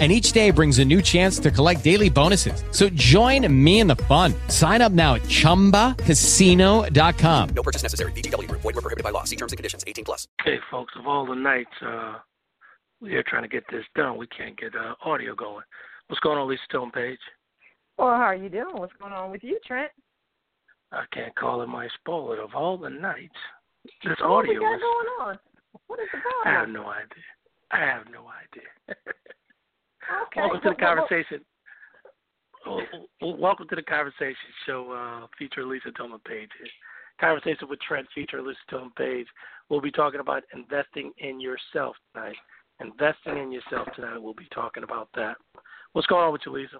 and each day brings a new chance to collect daily bonuses. So join me in the fun. Sign up now at ChumbaCasino.com. No purchase necessary. VGW. Void were prohibited by law. See terms and conditions. 18 plus. Okay, folks, of all the nights uh, we are trying to get this done, we can't get uh, audio going. What's going on, Lisa Stone Page? Well, how are you doing? What's going on with you, Trent? I can't call it my spoiler of all the nights. This what audio we got is. going on? What is the problem? I have no idea. I have no idea. Okay. Welcome to the conversation. Well, well, Welcome to the conversation show uh, featuring Lisa Tillman Page. Conversation with Trent featuring Lisa Tillman Page. We'll be talking about investing in yourself tonight. Investing in yourself tonight. We'll be talking about that. What's going on with you, Lisa?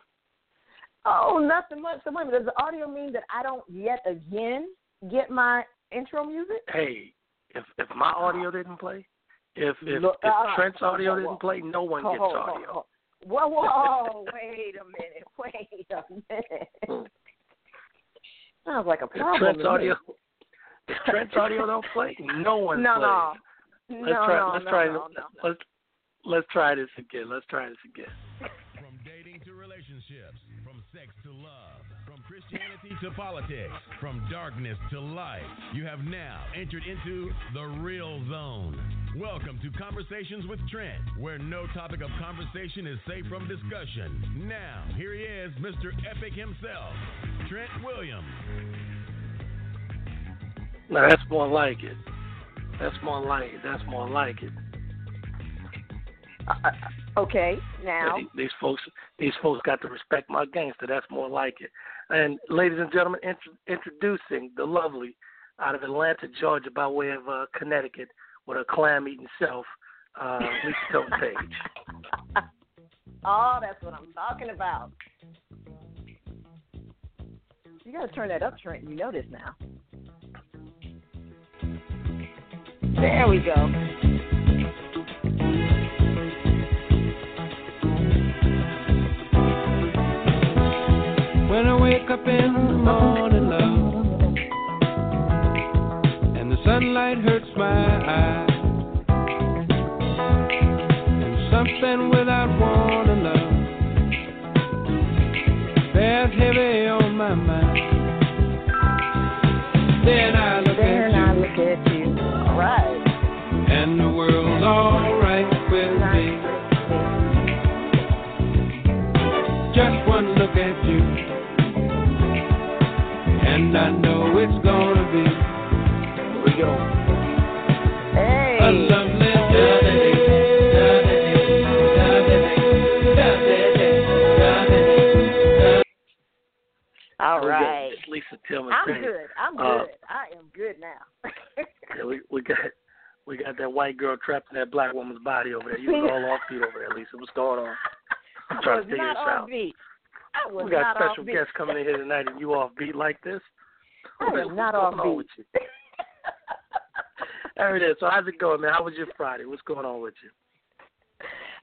Oh, nothing much. So wait. Does the audio mean that I don't yet again get my intro music? Hey, if if my audio didn't play, if if, Look, if uh, Trent's audio didn't play, no one gets audio. Ho. Whoa, whoa, wait a minute, wait a minute. Sounds like a If problem. Trent's audio, if Trent's audio don't play, no one No, plays. no, Let's no, try. no, let's no, try. no, no. Let's let's try this again. Let's try this again. From relationships, from sex to love, from Christianity to politics, from darkness to light, you have now entered into the real zone. Welcome to Conversations with Trent, where no topic of conversation is safe from discussion. Now, here he is, Mr. Epic himself, Trent Williams. Now that's more like it. That's more like it. That's more like it. Uh, uh, okay, now. These, these folks, these folks got to respect my gangster. That's more like it. And ladies and gentlemen, int- introducing the lovely out of Atlanta, Georgia, by way of uh, Connecticut, with her clam-eating self, uh, Lisa Tillman Page. oh, that's what I'm talking about. You gotta turn that up, Trent. You know this now. There we go. Up in the morning, love, and the sunlight hurts my eyes, and something without warning, I'm good. I'm Uh, good. I am good now. Yeah, we, we got we got that white girl trapped in that black woman's body over there. You was all off beat over there, Lisa. What's going on? I'm trying to figure this out. beat. I was We got special guests coming in here tonight, and you off beat like this. I was What's not off beat. with you? There it is. So how's it going, man? How was your Friday? What's going on with you?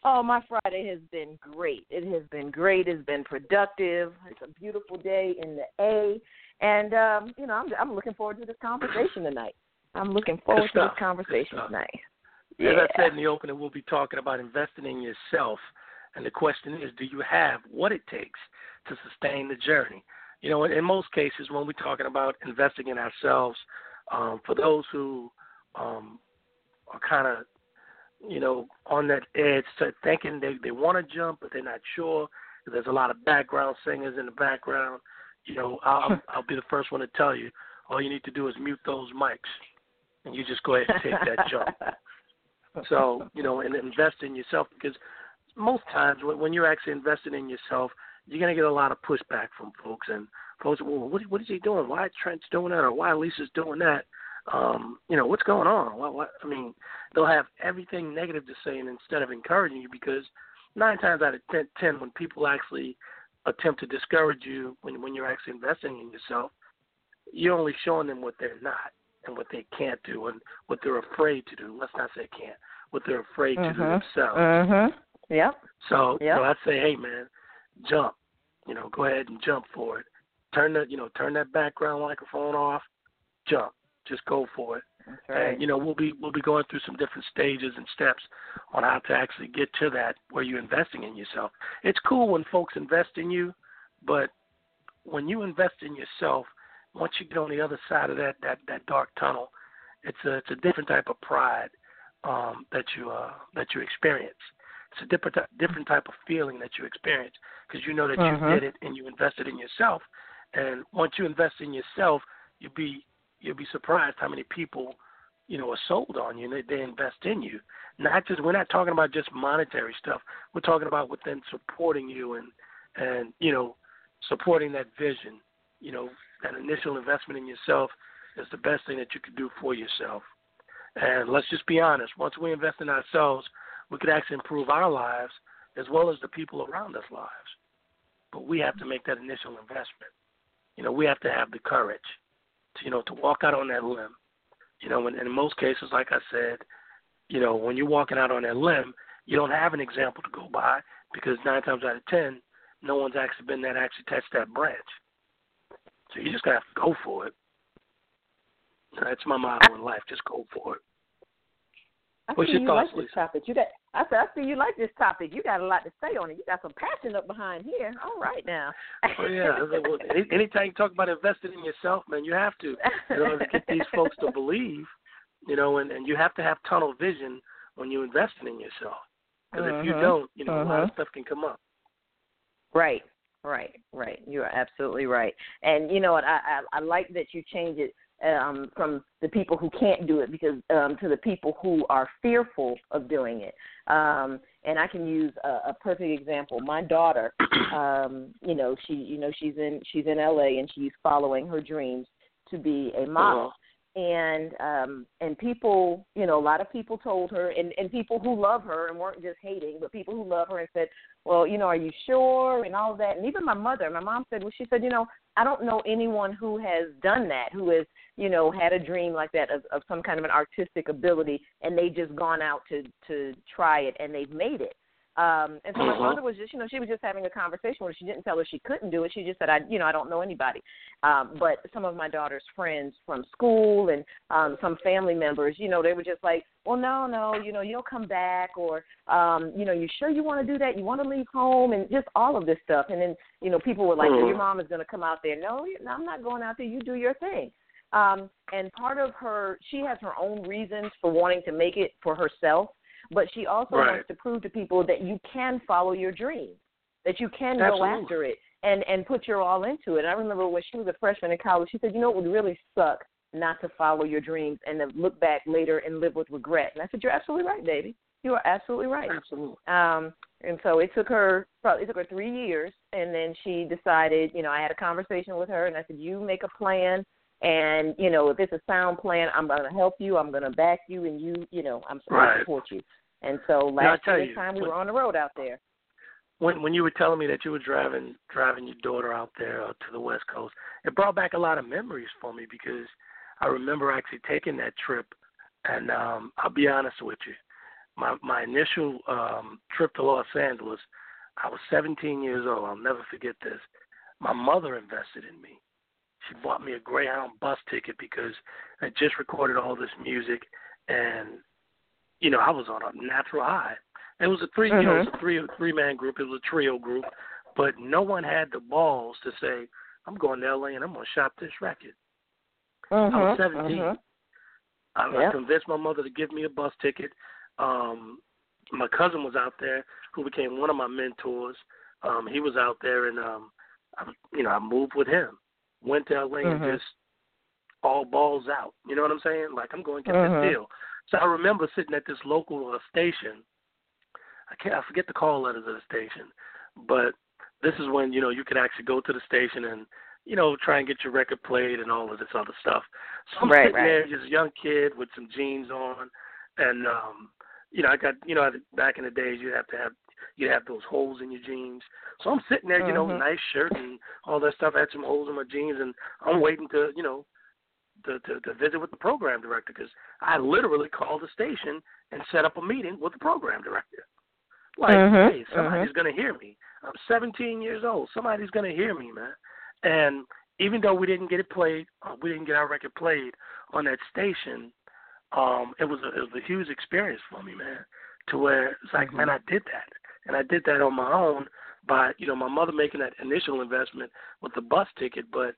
Oh, my Friday has been great. It has been great. It's been productive. It's a beautiful day in the A, and um, you know, I'm I'm looking forward to this conversation tonight. I'm looking forward to this conversation tonight. As I said in the opening, we'll be talking about investing in yourself. And the question is, do you have what it takes to sustain the journey? You know, in, in most cases, when we're talking about investing in ourselves, um, for those who um, are kind of, you know, on that edge, to thinking they, they want to jump, but they're not sure, there's a lot of background singers in the background. You know, I'll, I'll be the first one to tell you, all you need to do is mute those mics, and you just go ahead and take that jump. So, you know, and invest in yourself because most times when, when you're actually investing in yourself, you're going to get a lot of pushback from folks. And folks, well, what, what is he doing? Why Trent's doing that or why Lisa's doing that? Um, you know, what's going on? What, what, I mean, they'll have everything negative to say and instead of encouraging you because nine times out of ten, ten when people actually attempt to discourage you when, when you're actually investing in yourself, you're only showing them what they're not. and what they can't do and what they're afraid to do. Let's not say can't. What they're afraid to do Mhm. themselves. Mhm. Yep. So Yep. you know, I say, hey man, jump. You know, go ahead and jump for it. Turn the you know, turn that background microphone off. Jump. Just go for it. Right. And you know, we'll be we'll be going through some different stages and steps on how to actually get to that where you're investing in yourself. It's cool when folks invest in you, but when you invest in yourself, once you get on the other side of that that that dark tunnel, it's a it's a different type of pride um, that you uh, that you experience. It's a different different type of feeling that you experience because you know that Mhm. you did it and you invested in yourself. And once you invest in yourself, you'll be you'll be surprised how many people you know are sold on you and they, they invest in you. Not just we're not talking about just monetary stuff. We're talking about within supporting you and and you know supporting that vision. You know that initial investment in yourself is the best thing that you could do for yourself. And let's just be honest, once we invest in ourselves, we could actually improve our lives as well as the people around us lives. But we have to make that initial investment. You know, we have to have the courage to, you know, to walk out on that limb. You know, and, and in most cases, like I said, you know, when you're walking out on that limb, you don't have an example to go by because nine times out of ten, no one's actually been there to actually touch that branch. So you just gotta have to go for it. That's my motto in life. Just go for it. I What's your you thoughts, like this Lisa? topic. You got. I said I see you like this topic. You got a lot to say on it. You got some passion up behind here. All right now. Oh yeah. I well, any, anytime you talk about investing in yourself, man, you have to in order to get these folks to believe, you know, and and you have to have tunnel vision when you're investing in yourself. Because if you Mhm. don't, you know, a lot of Mhm. stuff can come up. Right, right, right. You are absolutely right. And you know what? I I, I like that you change it um, from the people who can't do it because um, to the people who are fearful of doing it. Um, and I can use a, a perfect example. My daughter, um, you know, she you know she's in she's in LA and she's following her dreams to be a model. and um and people you know a lot of people told her and and people who love her and weren't just hating but people who love her and said well you know are you sure and all that and even my mother my mom said well she said you know i don't know anyone who has done that who has you know had a dream like that of, of some kind of an artistic ability and they just gone out to to try it and they've made it um and so my Mhm. mother was just you know she was just having a conversation with her she didn't tell her she couldn't do it. She just said i you know i don't know anybody. Um but some of my daughter's friends from school and um some family members you know they were just like well no no you know you'll come back or um you know you sure you want to do that? You want to leave home? And just all of this stuff. And then you know people were like well, your mom is going to come out there? No i'm not going out there. You do your thing. Um and part of her she has her own reasons for wanting to make it for herself but she also Right. wants to prove to people that you can follow your dreams that you can go after it and and put your all into it. And I remember when she was a freshman in college, she said, "You know, it would really suck not to follow your dreams and to look back later and live with regret." And I said, "You're absolutely right, baby. You are absolutely right." Absolutely. Um, and so it took her probably it took her three years, and then she decided. You know, I had a conversation with her, and I said, "You make a plan." And you know, if it's a sound plan, I'm going to help you. I'm going to back you, and you, you know, I'm going Right. to support you. And so last year you, time we when- were on the road out there. When when you were telling me that you were driving driving your daughter out there uh, to the West Coast, it brought back a lot of memories for me because I remember actually taking that trip, and um, I'll be honest with you, my my initial um, trip to Los Angeles, I was 17 years old. I'll never forget this. My mother invested in me. She bought me a Greyhound bus ticket because I just recorded all this music, and you know I was on a natural high. It was a three, you know, it was a three three man group. It was a trio group, but no one had the balls to say, "I'm going to LA and I'm going to shop this record." Mm-hmm, I was 17. I, I Yep. convinced my mother to give me a bus ticket. Um, my cousin was out there, who became one of my mentors. Um, he was out there, and um, I, you know, I moved with him. Went to LA Mhm. and just all balls out. You know what I'm saying? Like I'm going to get Mhm. this deal. So I remember sitting at this local uh, station. I can't. I forget the call letters of the station, but this is when you know you could actually go to the station and you know try and get your record played and all of this other stuff. So I'm Right, sitting right. there, just a young kid with some jeans on, and um, you know I got you know back in the days you have to have you have those holes in your jeans. So I'm sitting there, you know, Mhm. nice shirt and all that stuff. I had some holes in my jeans, and I'm waiting to you know to, to, to visit with the program director because I literally called the station and set up a meeting with the program director. Like, Mhm, hey, somebody's gonna hear me. I'm 17 years old. Somebody's gonna hear me, man. And even though we didn't get it played, uh, we didn't get our record played on that station. Um, it was a, it was a huge experience for me, man. To where it's like, man, I did that, and I did that on my own by you know my mother making that initial investment with the bus ticket, but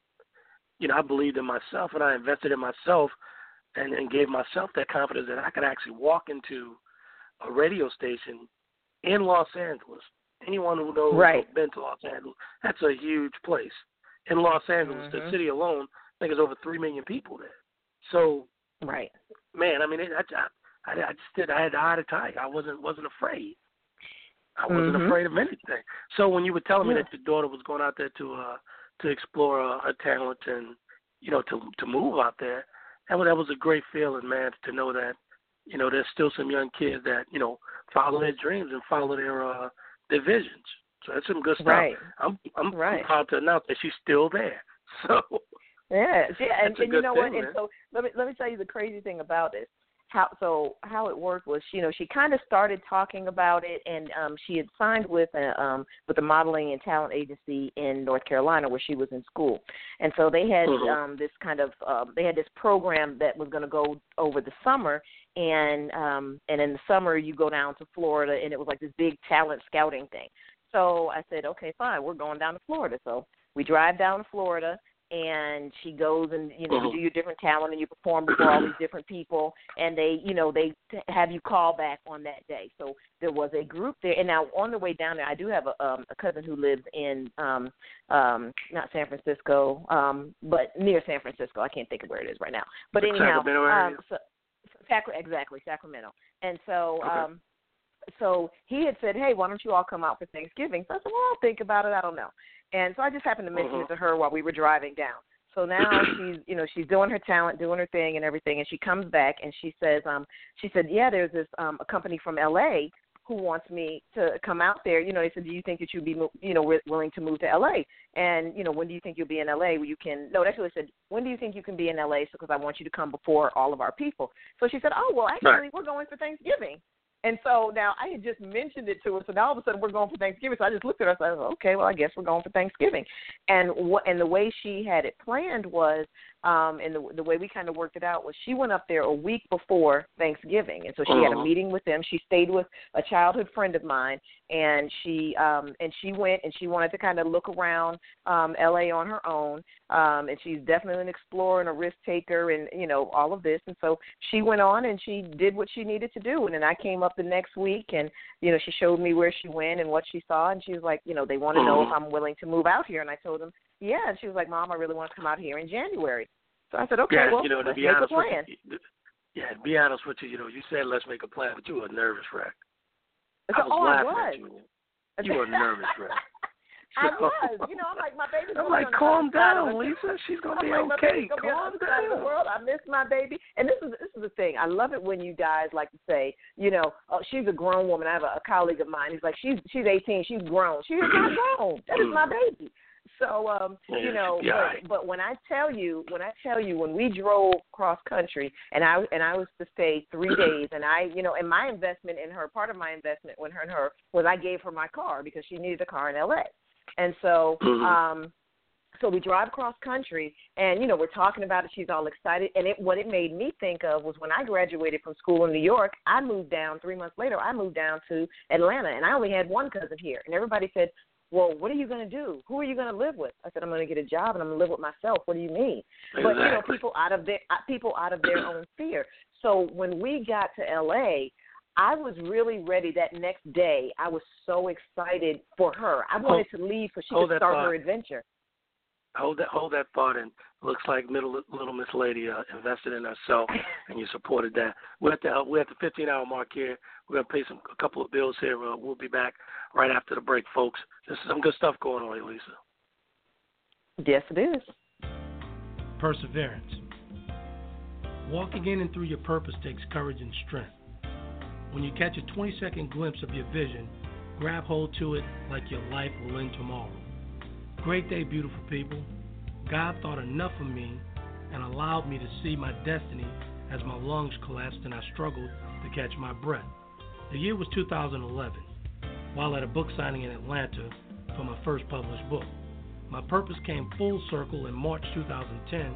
you know I believed in myself and I invested in myself, and, and gave myself that confidence that I could actually walk into a radio station in Los Angeles. Anyone who knows Right. been to Los Angeles, that's a huge place. In Los Angeles, the Mhm. city alone, I think there's over three million people there. So, Right. man, I mean, it, I, I, I just did. I had the eye to tiger. I wasn't wasn't afraid. I wasn't Mhm. afraid of anything. So when you were telling me Yeah. that your daughter was going out there to uh to explore uh, her talent and you know to to move out there, that was that was a great feeling, man, to know that you know there's still some young kids that you know follow their dreams and follow their uh their visions. So that's some good stuff. Right. I'm I'm, Right. proud to announce that she's still there. So Yes, yeah, and, and you know thing, what? And so let me let me tell you the crazy thing about it. How so? How it worked was, you know, she kind of started talking about it, and um, she had signed with a um, with a modeling and talent agency in North Carolina where she was in school, and so they had Mhm. um, this kind of um, they had this program that was going to go over the summer, and um, and in the summer you go down to Florida, and it was like this big talent scouting thing. So I said, okay, fine, we're going down to Florida. So we drive down to Florida, and she goes and you know you Mhm. do your different talent and you perform before all these different people and they you know they t- have you call back on that day. So there was a group there and now on the way down there i do have a um a cousin who lives in um um not san francisco um but near san francisco. I can't think of where it is right now. But anyhow um so, Sacra- exactly sacramento. And so Okay. um so he had said, "Hey, why don't you all come out for Thanksgiving?" So I said, "Well, I'll think about it. I don't know." And so I just happened to mention Mhm. it to her while we were driving down. So now she's, you know, she's doing her talent, doing her thing, and everything. And she comes back and she says, um, she said, "Yeah, there's this um a company from L.A. who wants me to come out there. You know, they said, do you think that you'd be, mo- you know, wi- willing to move to L.A. And you know, when do you think you'll be in L.A. where you can? No, that's what they said. When do you think you can be in L.A. So because I want you to come before all of our people. So she said, oh well, actually, Right. we're going for Thanksgiving. And so now I had just mentioned it to her, so now all of a sudden we're going for Thanksgiving. So I just looked at her and said, "Okay, well I guess we're going for Thanksgiving." And what and the way she had it planned was, um, and the the way we kind of worked it out was she went up there a week before Thanksgiving, and so she had a Mhm. meeting with them. She stayed with a childhood friend of mine, and she um and she went and she wanted to kind of look around um LA on her own. Um, and she's definitely an explorer and a risk taker, and you know all of this. And so she went on and she did what she needed to do. And then I came up the next week, and you know she showed me where she went and what she saw. And she was like, you know, they want to know if I'm willing to move out here. And I told them, yeah. And she was like, Mom, I really want to come out here in January. So I said, okay, yeah, well, you know, to let's be make a plan. you, yeah, to be honest with you, you know, you said let's make a plan, but you were a nervous wreck. So, I was oh, I was. at you. You were a nervous wreck. I was. You know, I'm like, my baby's I'm like, calm other side of down, Lisa. She's gonna I'm be like, okay. gonna Calm other the down. world. I miss my baby, and this is this is the thing. I love it when you guys like to say, you know, oh, she's a grown woman. I have a, a colleague of mine. He's like, she's she's 18. She's grown. She is not grown. That is my baby. So, um, you know, she'll be all but, but when I tell you, when I tell you, when we drove cross country, and I and I was to stay three days, and I, you know, and my investment in her, part of my investment when her and her was I gave her my car because she needed a car in L.A. And so, Mhm. um, so we drive cross country and you know we're talking about it. She's all excited. And it what it made me think of was when i graduated from school in new york i moved down three months later i moved down to atlanta and i only had one cousin here. And everybody said well what are you going to do? Who are you going to live with? I said i'm going to get a job and i'm going to live with myself. What do you mean? But you know people out of their uh, people out of their own fear so when we got to la I was really ready that next day. I was so excited for her. I wanted to leave so she could start thought. her adventure. hold that hold that thought and looks like middle little Miss Lady uh, invested in herself and you supported that. We're at the uh, we're at the 15 hour mark here. We're gonna pay some a couple of bills here. Uh, we'll be back right after the break, folks. There's some good stuff going on here, Lisa. Yes, it is. Perseverance. Walking in and through your purpose takes courage and strength. When you catch a 20 second glimpse of your vision, grab hold to it like your life will end tomorrow. Great day, beautiful people. God thought enough of me and allowed me to see my destiny as my lungs collapsed and I struggled to catch my breath. The year was 2011, while at a book signing in Atlanta for my first published book. My purpose came full circle in March 2010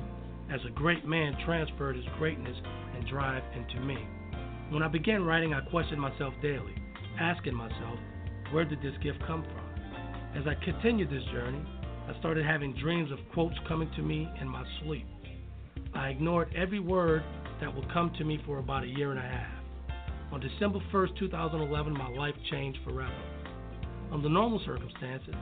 as a great man transferred his greatness and drive into me. When I began writing, I questioned myself daily, asking myself, where did this gift come from? As I continued this journey, I started having dreams of quotes coming to me in my sleep. I ignored every word that would come to me for about a year and a half. On December 1st, 2011, my life changed forever. Under normal circumstances,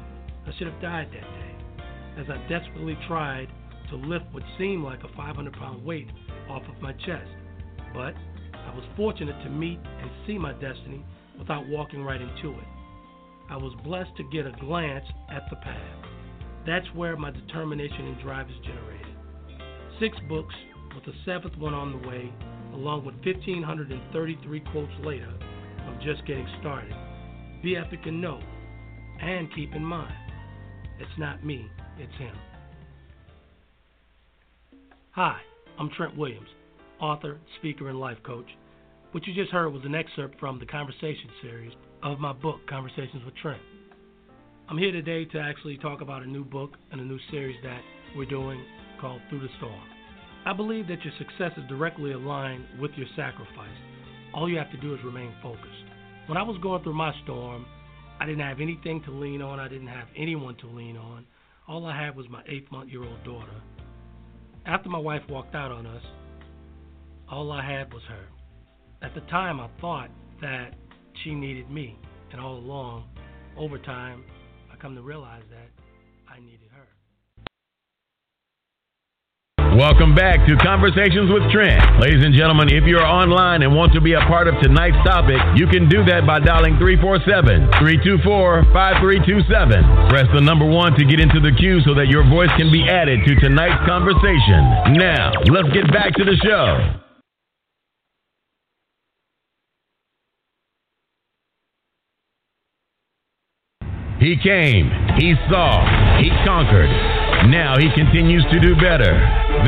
I should have died that day, as I desperately tried to lift what seemed like a 500 pound weight off of my chest. But I was fortunate to meet and see my destiny without walking right into it. I was blessed to get a glance at the path. That's where my determination and drive is generated. Six books, with the seventh one on the way, along with 1,533 quotes later, I'm just getting started. Be epic and know, and keep in mind, it's not me, it's him. Hi, I'm Trent Williams, author, speaker, and life coach. What you just heard was an excerpt from the conversation series of my book, Conversations with Trent. I'm here today to actually talk about a new book and a new series that we're doing called Through the Storm. I believe that your success is directly aligned with your sacrifice. All you have to do is remain focused. When I was going through my storm, I didn't have anything to lean on, I didn't have anyone to lean on. All I had was my eight month year old daughter. After my wife walked out on us, all I had was her. At the time, I thought that she needed me, and all along, over time, I come to realize that I needed her. Welcome back to Conversations with Trent. Ladies and gentlemen, if you're online and want to be a part of tonight's topic, you can do that by dialing 347 324 5327. Press the number one to get into the queue so that your voice can be added to tonight's conversation. Now, let's get back to the show. He came, he saw, he conquered. Now he continues to do better.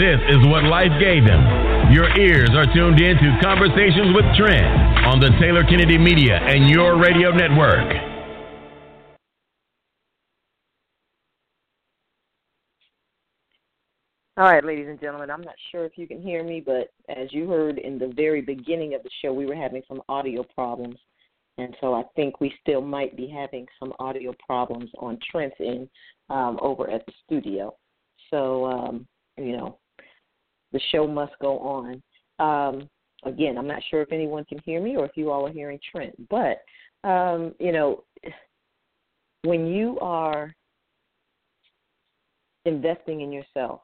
This is what life gave him. Your ears are tuned in to Conversations with Trent on the Taylor Kennedie Media and your radio network. All right, ladies and gentlemen, I'm not sure if you can hear me, but as you heard in the very beginning of the show, we were having some audio problems. And so I think we still might be having some audio problems on Trent's end um, over at the studio. So, um, you know, the show must go on. Um, again, I'm not sure if anyone can hear me or if you all are hearing Trent, but, um, you know, when you are investing in yourself,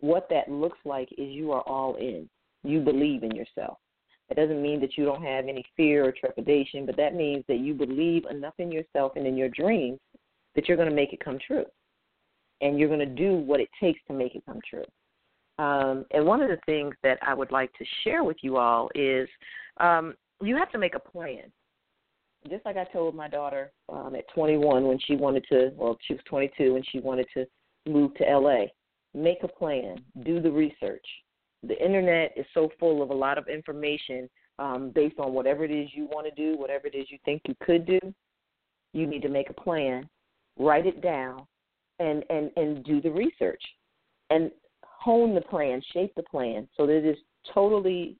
what that looks like is you are all in. You believe in yourself. It doesn't mean that you don't have any fear or trepidation, but that means that you believe enough in yourself and in your dreams that you're going to make it come true. And you're going to do what it takes to make it come true. Um, and one of the things that I would like to share with you all is um, you have to make a plan. Just like I told my daughter um, at 21 when she wanted to, well, she was 22 when she wanted to move to LA. Make a plan, do the research, the internet is so full of a lot of information um, based on whatever it is you want to do, whatever it is you think you could do. You need to make a plan, write it down, and and and do the research, and hone the plan, shape the plan so that it is totally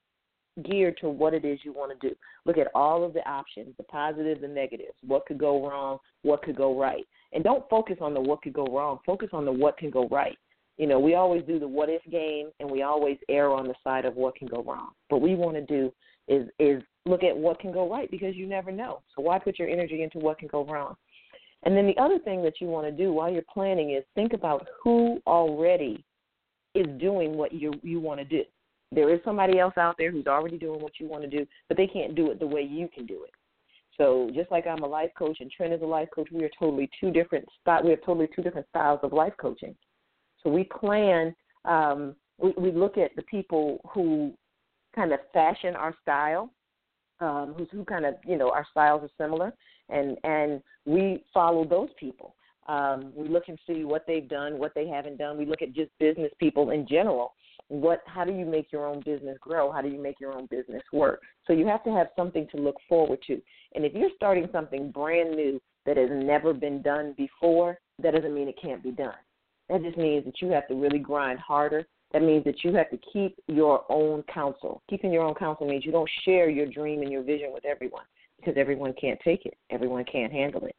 geared to what it is you want to do. Look at all of the options, the positives and negatives, what could go wrong, what could go right. And don't focus on the what could go wrong, focus on the what can go right you know, we always do the what if game and we always err on the side of what can go wrong. What we want to do is is look at what can go right because you never know. So why put your energy into what can go wrong? And then the other thing that you want to do while you're planning is think about who already is doing what you you want to do. There is somebody else out there who's already doing what you want to do, but they can't do it the way you can do it. So just like I'm a life coach and Trent is a life coach, we are totally two different we have totally two different styles of life coaching. So we plan, um, we, we look at the people who kind of fashion our style, um, who, who kind of, you know, our styles are similar, and, and we follow those people. Um, we look and see what they've done, what they haven't done. We look at just business people in general. What? How do you make your own business grow? How do you make your own business work? So you have to have something to look forward to. And if you're starting something brand new that has never been done before, that doesn't mean it can't be done. That just means that you have to really grind harder. That means that you have to keep your own counsel. Keeping your own counsel means you don't share your dream and your vision with everyone because everyone can't take it. Everyone can't handle it.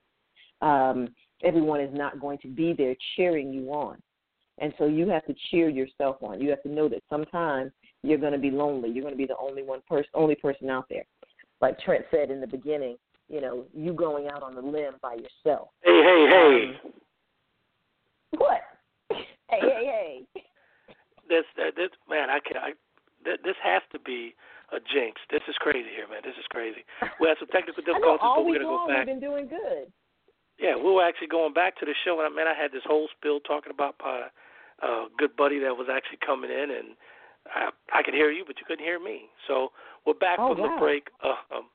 Um, everyone is not going to be there cheering you on. And so you have to cheer yourself on. You have to know that sometimes you're going to be lonely. You're going to be the only one person, only person out there. Like Trent said in the beginning, you know, you going out on the limb by yourself. Hey, hey, hey. Um, what? Hey, hey, hey. This, uh, this, man, I can, I, this has to be a jinx. This is crazy here, man. This is crazy. We had some technical difficulties, but we're gonna go back. we've been doing good. Yeah, we were actually going back to the show, and I man, I had this whole spill talking about my uh, good buddy that was actually coming in, and I, I could hear you, but you couldn't hear me. So we're back Oh, from the break. Uh, um,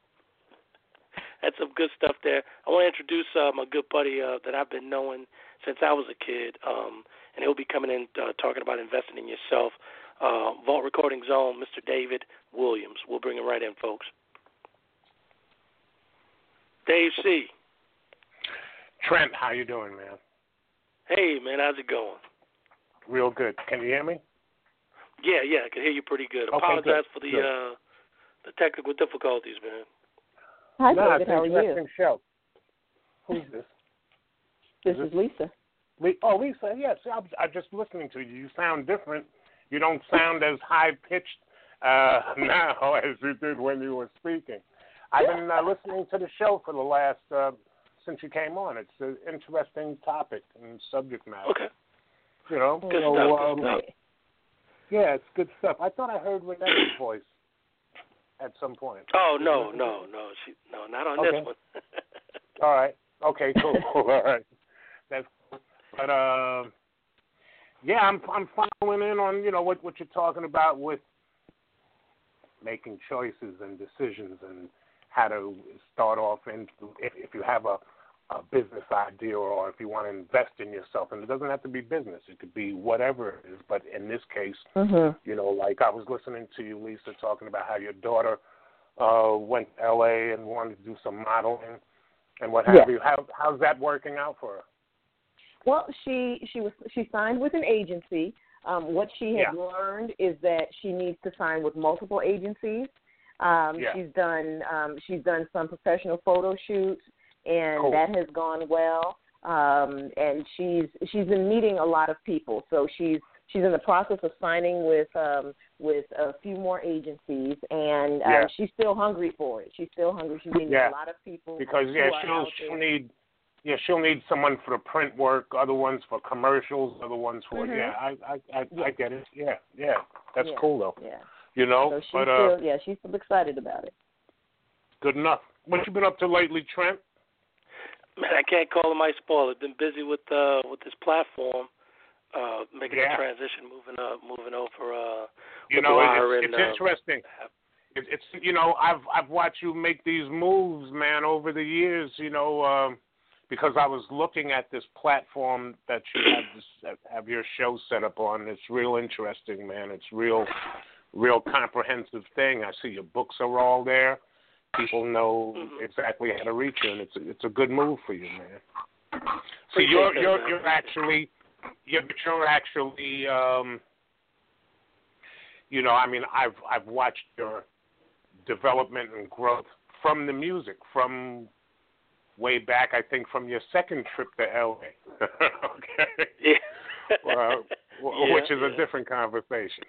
had some good stuff there. I want to introduce uh, my good buddy uh, that I've been knowing since I was a kid, um, and he'll be coming in uh, talking about investing in yourself. Uh, Vault Recording Zone, Mr. David Williams. We'll bring him right in, folks. Dave C. Trent, how you doing, man? Hey, man, how's it going? Real good. Can you hear me? Yeah, yeah, I can hear you pretty good. Okay, Apologize good, for the good. uh the technical difficulties, man. Hi, no, David. How are you? show. Who's this? This Is is Lisa. Le- oh, Lisa. Yes, I'm, I'm just listening to you. You sound different. You don't sound as high pitched uh, now as you did when you were speaking. I've been uh, listening to the show for the last uh, since you came on. It's an interesting topic and subject matter. Okay. You know, Good so, stuff, um, good stuff. yeah, it's good stuff. I thought I heard Renee's voice at some point. Oh no, no, no, she no, not on Okay. this one. All right. Okay. Cool. All right. That's. But uh, yeah, I'm I'm following in on you know what what you're talking about with making choices and decisions and how to start off and if if you have a a business idea or if you want to invest in yourself and it doesn't have to be business it could be whatever it is but in this case Mhm. you know, like I was listening to you, Lisa, talking about how your daughter uh went to LA and wanted to do some modeling and what have Yeah. you. How how's that working out for her? Well, she she was she signed with an agency. Um, what she Yeah. learned is that she needs to sign with multiple agencies. Um, Yeah. She's done um, she's done some professional photo shoots, and Cool. that has gone well. Um, and she's she's been meeting a lot of people, so she's she's in the process of signing with um, with a few more agencies, and um, Yeah. she's still hungry for it. She's still hungry. She's meeting Yeah. a lot of people Because yeah, she'll she'll need yeah, she'll need someone for the print work, other ones for commercials, other ones for Mhm. yeah, I I I, Yeah. I get it. Yeah, yeah. That's Yeah. cool though. Yeah. You know? So she's but uh yeah, she's still excited about it. good enough. What you been up to lately, Trent? Man, I can't call it my spoiler. Been busy with uh with this platform, uh making Yeah. the transition, moving up, moving over. uh You know, Lyra it's, and, it's uh, interesting. It, it's you know I've I've watched you make these moves, man, over the years. You know, um, because I was looking at this platform that you have this, have your show set up on. It's real interesting, man. It's real, real comprehensive thing. I see your books are all there. People know Mhm. exactly how to reach you, and it's a, it's a good move for you, man. So you're you're you're actually you're, you're actually um you know I mean I've I've watched your development and growth from the music from way back I think from your second trip to LA okay Yeah. well, Yeah, which is yeah. a different conversation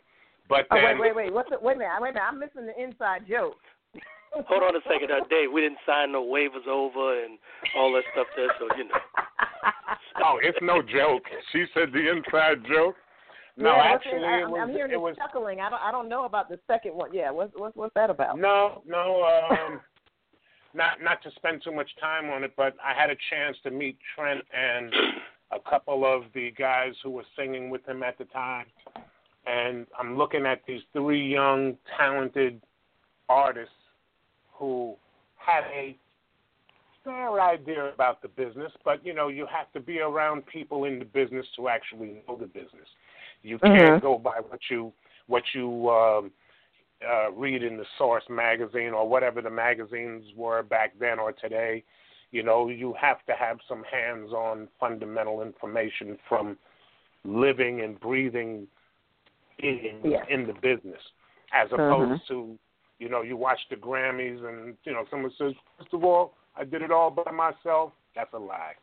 but Oh, then wait, wait, wait. What's the, wait a minute. Wait a minute. I'm missing the inside joke. Hold on a second, uh, Dave. We didn't sign no waivers over and all that stuff there, so you know. oh it's no joke she said the inside joke no yeah, actually it, I, it I'm- was I'm hearing it this was chuckling. I don't, I don't know about the second one. Yeah, what's, what's, what's that about? No, no, um, not not to spend too much time on it, but I had a chance to meet Trent and a couple of the guys who were singing with him at the time, and I'm looking at these three young, talented artists who had a fair idea about the business, but you know, you have to be around people in the business to actually know the business. You can't Mhm. go by what you what you um, uh, read in the Source magazine or whatever the magazines were back then or today. You know, you have to have some hands-on fundamental information from living and breathing in in the business, as Mhm. opposed to you know, you watch the Grammys and, you know, someone says, first of all, I did it all by myself. That's a lie.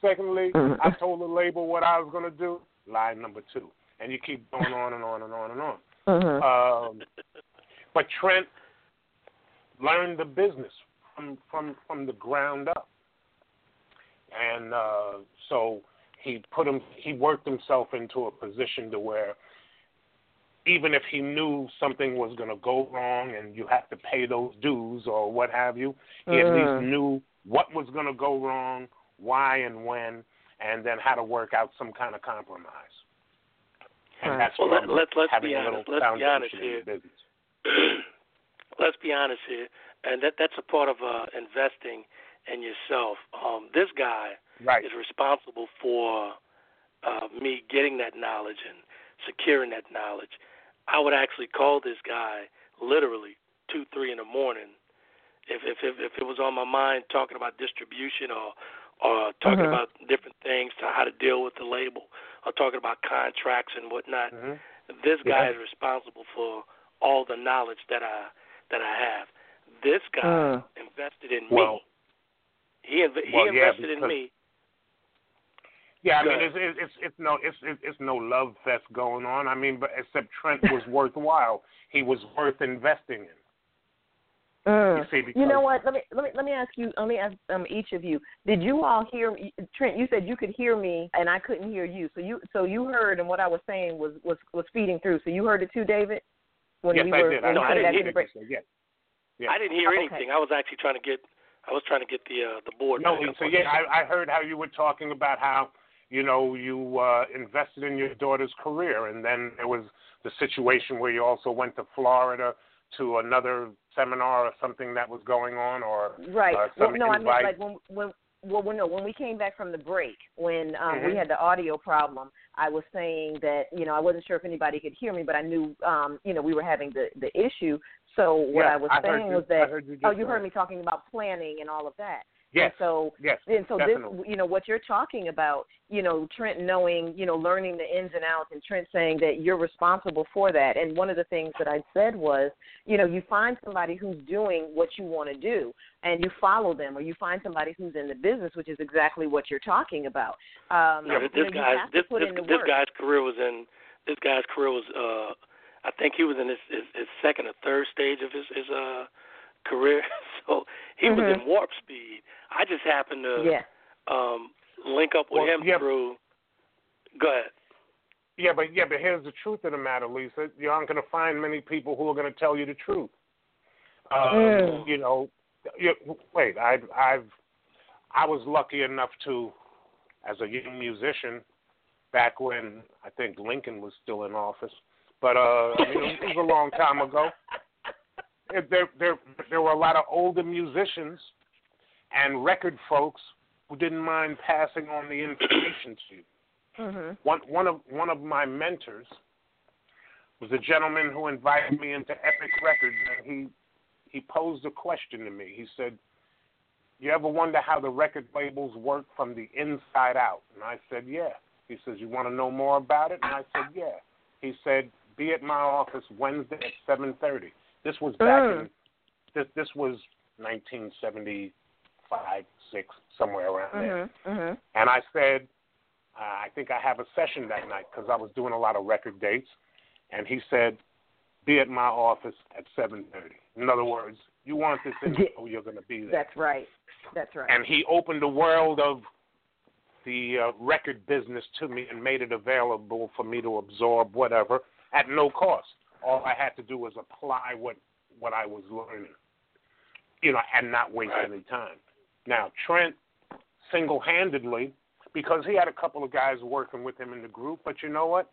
Secondly, Mhm. I told the label what I was going to do. Lie number two. And you keep going on and on and on and on. Mhm. Um, but Trent learned the business from, from, from the ground up. And uh, so he put him, he worked himself into a position to where even if he knew something was going to go wrong and you have to pay those dues or what have you, he at Mhm. least knew what was going to go wrong, why and when, and then how to work out some kind of compromise. And Right. that's Well, what let- let- let's having be a honest. little Let's be honest foundation in here. Let's be honest here, and that that's a part of uh, investing in yourself. Um, this guy Right. is responsible for uh, me getting that knowledge and securing that knowledge. I would actually call this guy literally two, three in the morning if if if, if it was on my mind talking about distribution or or talking Mhm. about different things to how to deal with the label or talking about contracts and whatnot. Mhm. This guy Yeah. is responsible for all the knowledge that I that I have. This guy Mm. invested in Well- me. He inv- he well, yeah, invested in me. Yeah, I Go mean, ahead. it's, it's it's no it's it's it's no love fest going on. I mean, but except Trent was worthwhile. He was worth investing in. Mm. You see, because You know what? Let me let me let me ask you. Let me ask um, each of you. Did you all hear me? Trent? You said you could hear me, and I couldn't hear you. So you so you heard, and what I was saying was was was feeding through. So you heard it too, David. When yes, we I were did. when No, we I came didn't hear from the it. break. Yes. Yeah. I didn't hear Okay. anything. I was actually trying to get I was trying to get the uh, the board. No, so yeah. I, I heard how you were talking about how you know you uh, invested in your daughter's career, and then there was the situation where you also went to Florida to another seminar or something that was going on, or Right. uh, well, some no, I invite. meant like when when well, no, when we came back from the break, when um, we Mhm. had the audio problem, I was saying that you know I wasn't sure if anybody could hear me, but I knew um, you know we were having the the issue. So what Yeah, I was I saying you- was that you oh, you heard me talking about planning and all of that. Yes. And so Yes. and so definitely. this, you know, what you're talking about, you know, Trent knowing, you know, learning the ins and outs, and Trent saying that you're responsible for that. And one of the things that I said was, you know, you find somebody who's doing what you want to do, and you follow them, or you find somebody who's in the business, which is exactly what you're talking about. Um, No, you this know, guy's this this, this guy's career was in this guy's career was uh I think he was in his his, his second or third stage of his his uh career. So he was Mhm. in warp speed. I just happened to Yeah. um link up with Well, him yeah. through go ahead. Yeah, but yeah, but here's the truth of the matter, Lisa. You aren't going to find many people who are going to tell you the truth. Um, Mm. You know, you, wait. I've I've I was lucky enough to, as a young musician, back when I think Lincoln was still in office. But uh, I mean, it was a long time ago. There there there were a lot of older musicians and record folks who didn't mind passing on the information to you Mhm. one one of one of my mentors was a gentleman who invited me into Epic Records, and he he posed a question to me. He said, "You ever wonder how the record labels work from the inside out?" And I said, "Yeah." He says, "You want to know more about it?" And I said, "Yeah." He said, "Be at my office Wednesday at 7:30." This was back Mm. in this this was 1975, six, somewhere around there. Mhm. Mhm. And I said, uh, I think I have a session that night because I was doing a lot of record dates. And he said, be at my office at 7.30. In other words, you want this info, you're going to be there. That's right. That's right. And he opened the world of the uh, record business to me and made it available for me to absorb whatever at no cost. All I had to do was apply what what I was learning, you know, and not waste Right. any time. Now Trent single-handedly, because he had a couple of guys working with him in the group, but you know what?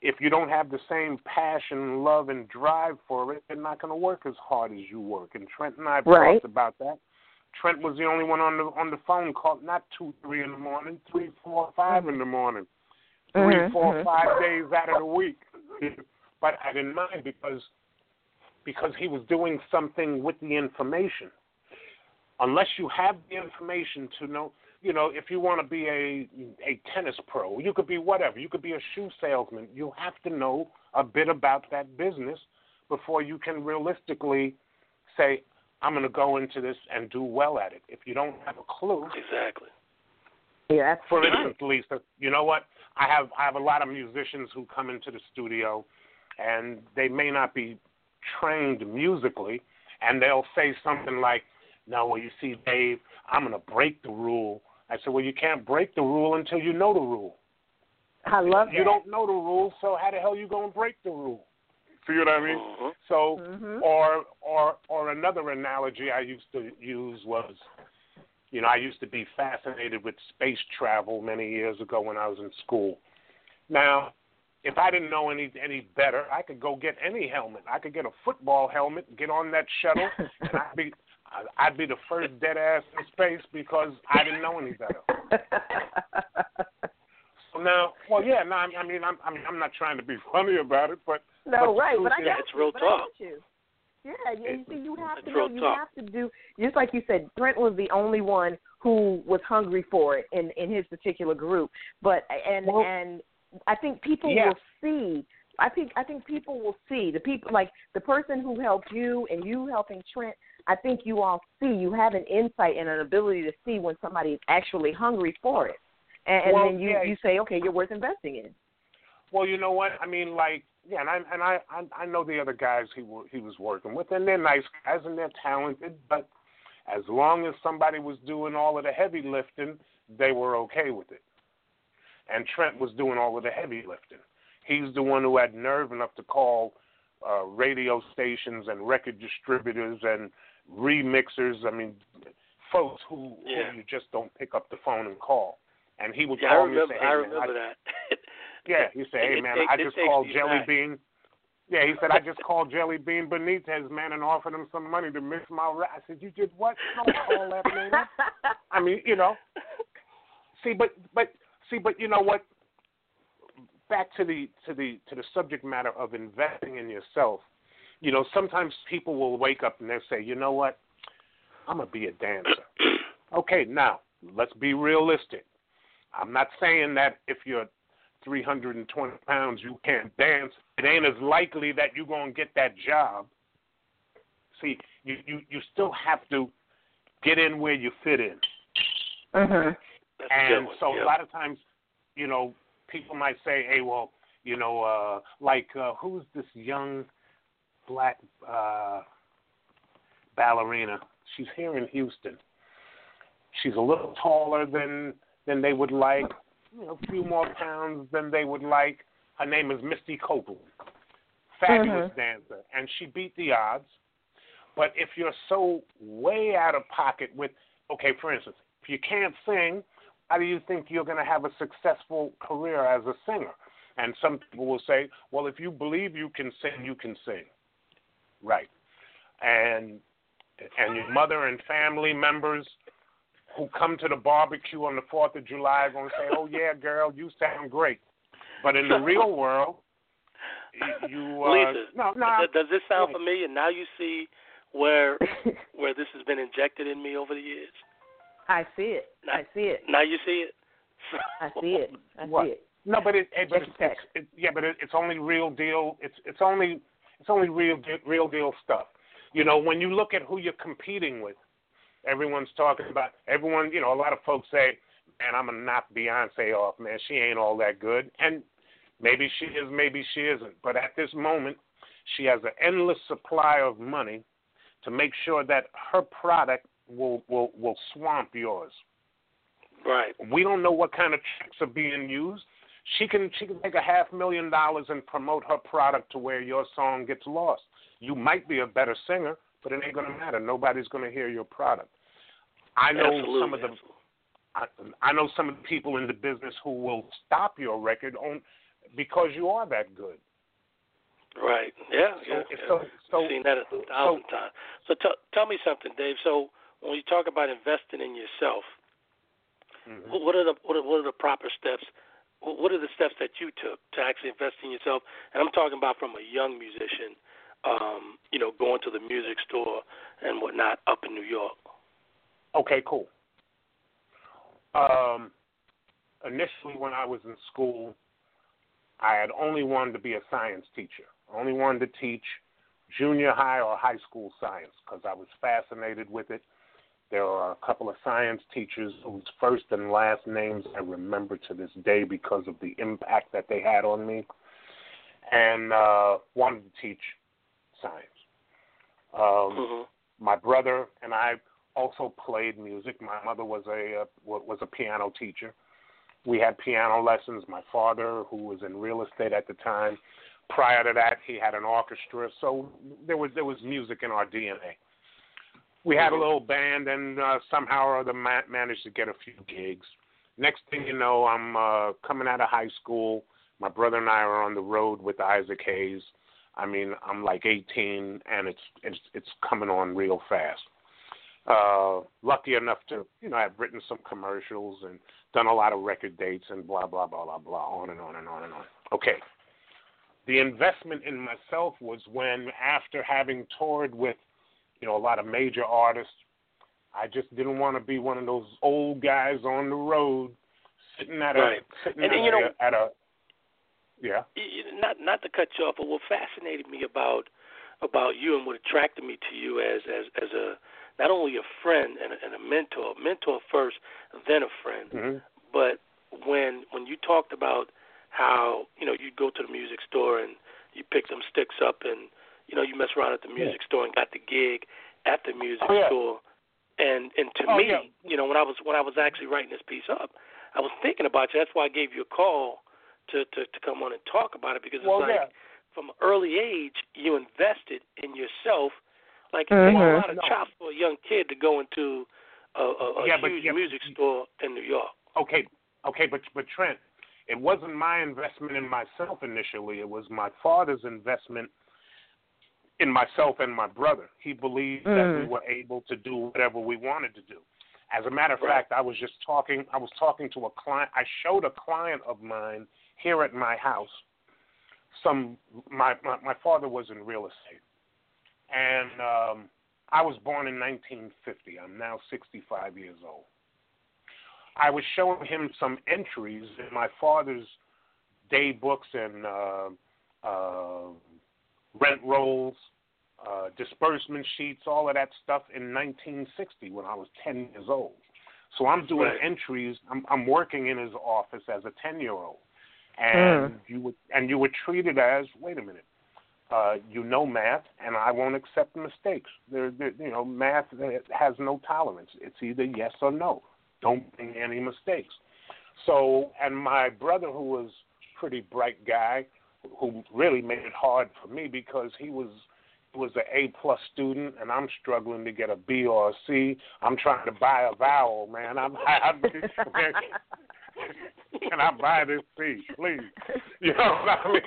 If you don't have the same passion, love, and drive for it, you're not going to work as hard as you work. And Trent and I have Right. talked about that. Trent was the only one on the on the phone call, not two, three in the morning, three, four, five in the morning, 3 Mhm, four, mhm. five days out of the week. But I didn't mind because because he was doing something with the information. Unless you have the information to know, you know, if you want to be a a tennis pro, you could be whatever. You could be a shoe salesman. You have to know a bit about that business before you can realistically say, I'm going to go into this and do well at it. If you don't have a clue, Exactly. Yeah, that's for instance, Lisa, you know what? I have I have a lot of musicians who come into the studio, and they may not be trained musically, and they'll say something like, "No, well, you see, Dave, I'm going to break the rule." I said, "Well, you can't break the rule until you know the rule. I love You that. don't know the rule, so how the hell you going to break the rule?" See what I mean? So, Mhm. or or or another analogy I used to use was, you know, I used to be fascinated with space travel many years ago when I was in school. Now, if I didn't know any any better, I could go get any helmet. I could get a football helmet, get on that shuttle, and I'd be I'd be the first dead ass in space because I didn't know any better. So now, well, yeah, no, I I mean, I'm I'm I'm not trying to be funny about it, but no, but right, but I yeah, got it's you, real but I talk. Yeah, yeah, you see, you have to know, you talk. have to do just like you said. Brent was the only one who was hungry for it in in his particular group, but and Well, and I think people yeah. will see. I think I think people will see the people like the person who helped you and you helping Trent. I think you all see you have an insight and an ability to see when somebody is actually hungry for it, and, and then you yeah. you say, okay, you're worth investing in. Well, you know what? I mean, like, yeah, and I and I I, I know the other guys he he was working with, and they're nice guys and they're talented. But as long as somebody was doing all of the heavy lifting, they were okay with it. And Trent was doing all of the heavy lifting. He's the one who had nerve enough to call uh, radio stations and record distributors and remixers. I mean, folks who, Yeah. who you just don't pick up the phone and call. And he would Yeah, I call me and say, I "Hey man, remember that. yeah, he said, "Hey It man, takes- I it just called Jelly guys. Bean." Yeah, he said, "I just called Jelly Bean Benitez, man, and offered him some money to mix my rap." I said, "You did what? Don't call that man." I mean, you know. See, but but see, but you know what? Back to the to the to the subject matter of investing in yourself. You know, sometimes people will wake up and they'll say, "You know what? I'm gonna be a dancer." okay, now let's be realistic. I'm not saying that if you're 320 pounds, you can't dance. It ain't as likely that you're going to get that job. See, you, you, you still have to get in where you fit in. mhm. That's And one. so yeah. a lot of times, you know, people might say, hey, well, you know, uh, like uh, who's this young black uh, ballerina? She's here in Houston. She's a little taller than than they would like, you know, a few more pounds than they would like. Her name is Misty Copeland. Fabulous uh-huh. dancer, and she beat the odds. But if you're so way out of pocket with, okay, for instance, if you can't sing, how do you think you're going to have a successful career as a singer? And some people will say, well, if you believe you can sing, you can sing. Right. And and your mother and family members who come to the barbecue on the 4th of July are going to say, oh, yeah, girl, you sound great. But in the real world, you. Uh, Lisa, no, no. does, does this sound yeah. familiar? Now you see where where this has been injected in me over the years. I see it. I see it. Now you see it. I see it. I What? see it. No, but it, it but Check it's, it's it, yeah, but it, it's only real deal. It's it's only it's only real real deal stuff. You know, when you look at who you're competing with, everyone's talking about everyone. You know, a lot of folks say, "Man, I'm gonna knock Beyonce off. Man, she ain't all that good." And maybe she is, maybe she isn't. But at this moment, she has an endless supply of money to make sure that her product will will will swamp yours. Right. We don't know what kind of tricks are being used. She can she can take a half million dollars and promote her product to where your song gets lost. You might be a better singer, but it ain't gonna matter. Nobody's gonna hear your product. I know Absolutely. some of the I, I know some of the people in the business who will stop your record on because you are that good. Right. Yeah. So, yeah. so, so I've seen that a thousand times. So t- tell me something, Dave. So when you talk about investing in yourself, Mhm. what are the what are, what are the proper steps? What are the steps that you took to actually invest in yourself? And I'm talking about from a young musician, um, you know, going to the music store and whatnot up in New York. Okay, cool. Um, initially, when I was in school, I had only wanted to be a science teacher. I only wanted to teach junior high or high school science because I was fascinated with it. There are a couple of science teachers whose first and last names I remember to this day because of the impact that they had on me, and uh, wanted to teach science. Um, Mm-hmm. my brother and I also played music. My mother was a uh, was a piano teacher. We had piano lessons. My father, who was in real estate at the time, prior to that, he had an orchestra. So there was there was music in our DNA. We had a little band, and uh, somehow or other ma- managed to get a few gigs. Next thing you know, I'm uh, coming out of high school. My brother and I are on the road with Isaac Hayes. I mean, I'm like 18, and it's it's it's coming on real fast. Uh, lucky enough to, you know, I've written some commercials and done a lot of record dates and blah blah blah blah blah, on and on and on and on. Okay. The investment in myself was when, after having toured with, you know, a lot of major artists, I just didn't want to be one of those old guys on the road, sitting at a Right. sitting And- at, and, you a, know- at a yeah. Not not to cut you off, but what fascinated me about about you and what attracted me to you as as as a not only a friend and a, and a mentor, mentor first, then a friend. hmm But when when you talked about how you know you'd go to the music store and you pick some sticks up and you know you mess around at the music store and got the gig at the music Oh, yeah. store, and and to Oh, me, yeah. you know when I was when I was actually writing this piece up, I was thinking about you. That's why I gave you a call to to to come on and talk about it because it's Well, like yeah. from an early age you invested in yourself. Like it Mhm. takes a lot of No. chops for a young kid to go into a, a, a Yeah, but- huge yeah, music store in New York. Okay, okay, but but Trent, it wasn't my investment in myself initially. It was my father's investment in myself and my brother. He believed that we Mm. were able to do whatever we wanted to do. As a matter of Right. fact, I was just talking. I was talking to a client. I showed a client of mine here at my house. Some my my, my father was in real estate, and um, I was born in 1950. I'm now 65 years old. I was showing him some entries in my father's day books and uh, uh, rent rolls, uh, disbursement sheets, all of that stuff in 1960 when I was 10 years old. So I'm doing Right. entries. I'm, I'm working in his office as a 10 year old, and Mm. you would and you were treated as wait a minute. Uh, you know math, and I won't accept mistakes. There, there, you know, math has no tolerance. It's either yes or no don't bring any mistakes. So, and my brother, who was pretty bright guy, who really made it hard for me because he was was an A plus student, and I'm struggling to get a B or a C. I'm trying to buy a vowel, man. I'm, I'm can I buy this C, please? You know what I mean?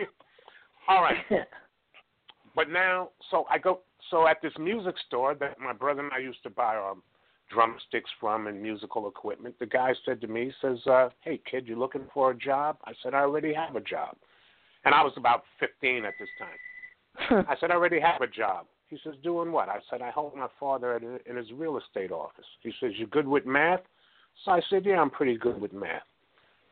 All right. But now, so I go. So at this music store that my brother and I used to buy our drumsticks from and musical equipment, the guy said to me, says, uh, "Hey kid, you looking for a job?" I said, "I already have a job," and I was about 15 at this time. I said, "I already have a job." He says, "Doing what?" I said, "I help my father at, in his real estate office." He says, "You good with math?" So I said, "Yeah, I'm pretty good with math."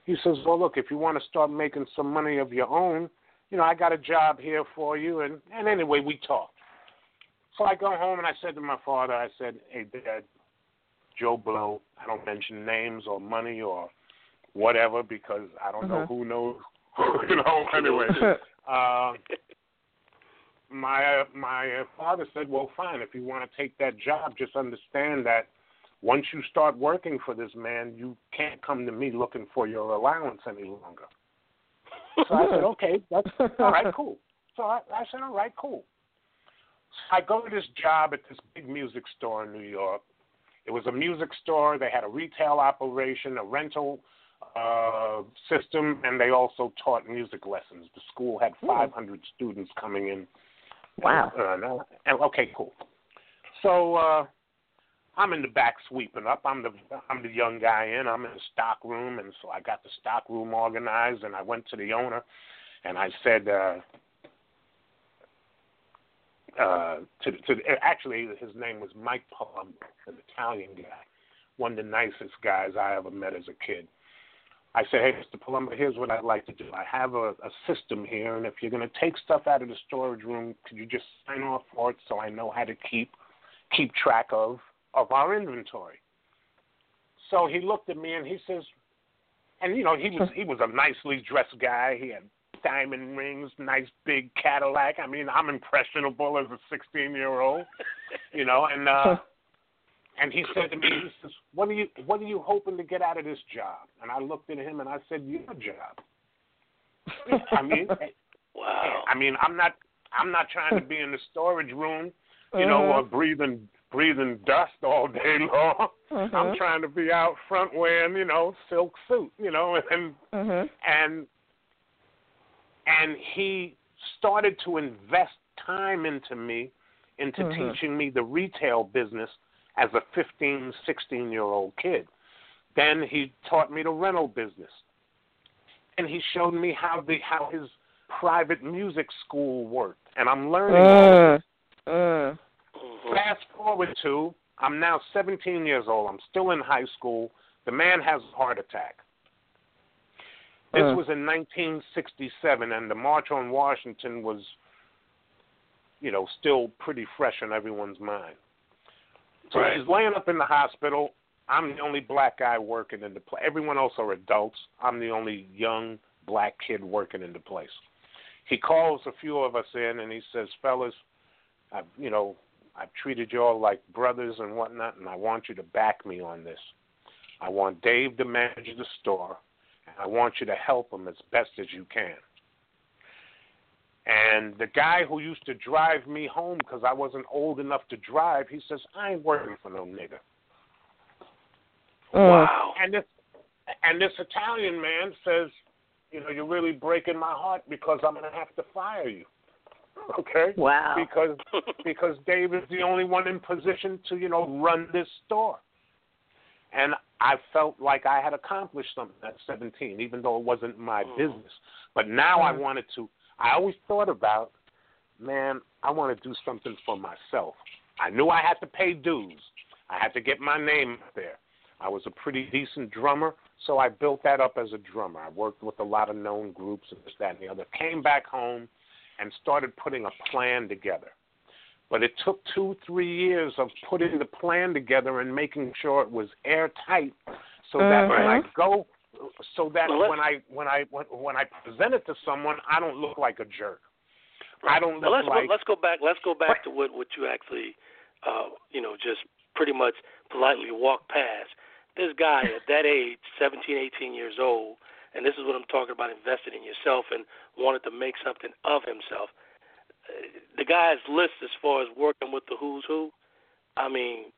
He says, "Well, look, if you want to start making some money of your own, you know, I got a job here for you." And and anyway, we talked. So I go home and I said to my father, I said, "Hey, Dad, Joe Blow. I don't mention names or money or whatever because I don't know Mhm. who knows. you know, anyway. Uh, my my father said, "Well, fine. If you want to take that job, just understand that once you start working for this man, you can't come to me looking for your allowance any longer." So I said, "Okay, that's all right, cool." So I, I said, "All right, cool." So I go to this job at this big music store in New York. It was a music store. They had a retail operation, a rental uh, system, and they also taught music lessons. The school had 500 students coming in. Wow. Uh, and- okay, cool. So uh, I'm in the back sweeping up. I'm the I'm the young guy in. I'm in the stock room, and so I got the stock room organized, and I went to the owner, and I said. uh uh, to, to actually his name was Mike Palumbo, an Italian guy, one of the nicest guys I ever met as a kid. I said, hey, Mr. Palumbo, here's what I'd like to do. I have a, a system here, and if you're going to take stuff out of the storage room, could you just sign off for it so I know how to keep keep track of of our inventory? So he looked at me and he says, and you know he was he was a nicely dressed guy. He had diamond rings, nice big Cadillac. I mean, I'm impressionable as a 16 year old, you know, and. uh and he said to me, he says, "What are you What are you hoping to get out of this job?" And I looked at him and I said, "Your job." I mean, wow. I mean, I'm not I'm not trying to be in the storage room, you know, or breathing breathing dust all day long. Mhm. I'm trying to be out front wearing, you know, silk suit, you know, and Mhm. and and he started to invest time into me into Mhm. teaching me the retail business as a 15 16 year old kid then he taught me the rental business and he showed me how the how his private music school worked and i'm learning all of Mm. Fast forward to I'm now 17 years old. I'm still in high school. The man has a heart attack. This Mm. was in 1967, and the March on Washington was, you know, still pretty fresh in everyone's mind. So Right. he's laying up in the hospital. I'm the only black guy working in the place. Everyone else are adults. I'm the only young black kid working in the place. He calls a few of us in, and he says, "Fellas, I've, you know, I've treated you all like brothers and whatnot, and I want you to back me on this. I want Dave to manage the store, and I want you to help him as best as you can. And the guy who used to drive me home because I wasn't old enough to drive, he says, I ain't working for no nigga. Mm. Wow. And this and this Italian man says, you know, you're really breaking my heart because I'm gonna have to fire you. Okay? Wow. Because because Dave is the only one in position to, you know, run this store. And I felt like I had accomplished something at 17, even though it wasn't my Mhm. business. But now I Mhm. wanted to. I always thought about, man, I want to do something for myself. I knew I had to pay dues. I had to get my name there. I was a pretty decent drummer, so I built that up as a drummer. I worked with a lot of known groups and this, that, and the other. Came back home and started putting a plan together. But it took two, three years of putting the plan together and making sure it was airtight, so that when I Mhm. go, so that Well, when I when I when, when I present it to someone, I don't look like a jerk. I don't Now look let's like go, let's go back. Let's go back to what what you actually, uh, you know, just pretty much politely walked past. This guy at that age, 17, 18 years old, and this is what I'm talking about: invested in yourself and wanted to make something of himself. The guy's list, as far as working with the who's who, I mean,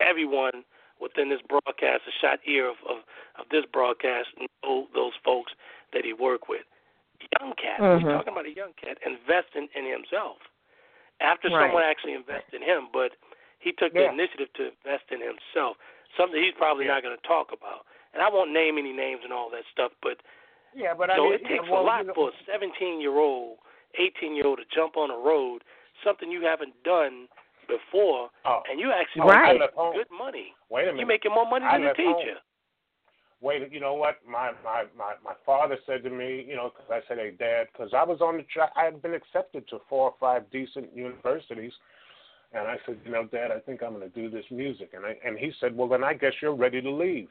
everyone within this broadcast, a shot ear of, of, of this broadcast, know those folks that he worked with. Young cat, Mhm. we're talking about a young cat investing in himself. After Right. someone actually invested in him, but he took the initiative to invest in himself, something he's probably Yeah. not going to talk about. And I won't name any names and all that stuff, but yeah, but I so mean, it takes well, a lot you know, for a 17 year old, 18 year old to jump on a road, something you haven't done before, Oh, and you actually oh, make good money. Wait a minute. You're making more money I than a left home. teacher. wait, you know what? My my my my father said to me, you know, because I said, hey, Dad, because I was on the track, I had been accepted to four or five decent universities, and I said, you know, Dad, I think I'm going to do this music, and I and he said, well, then I guess you're ready to leave.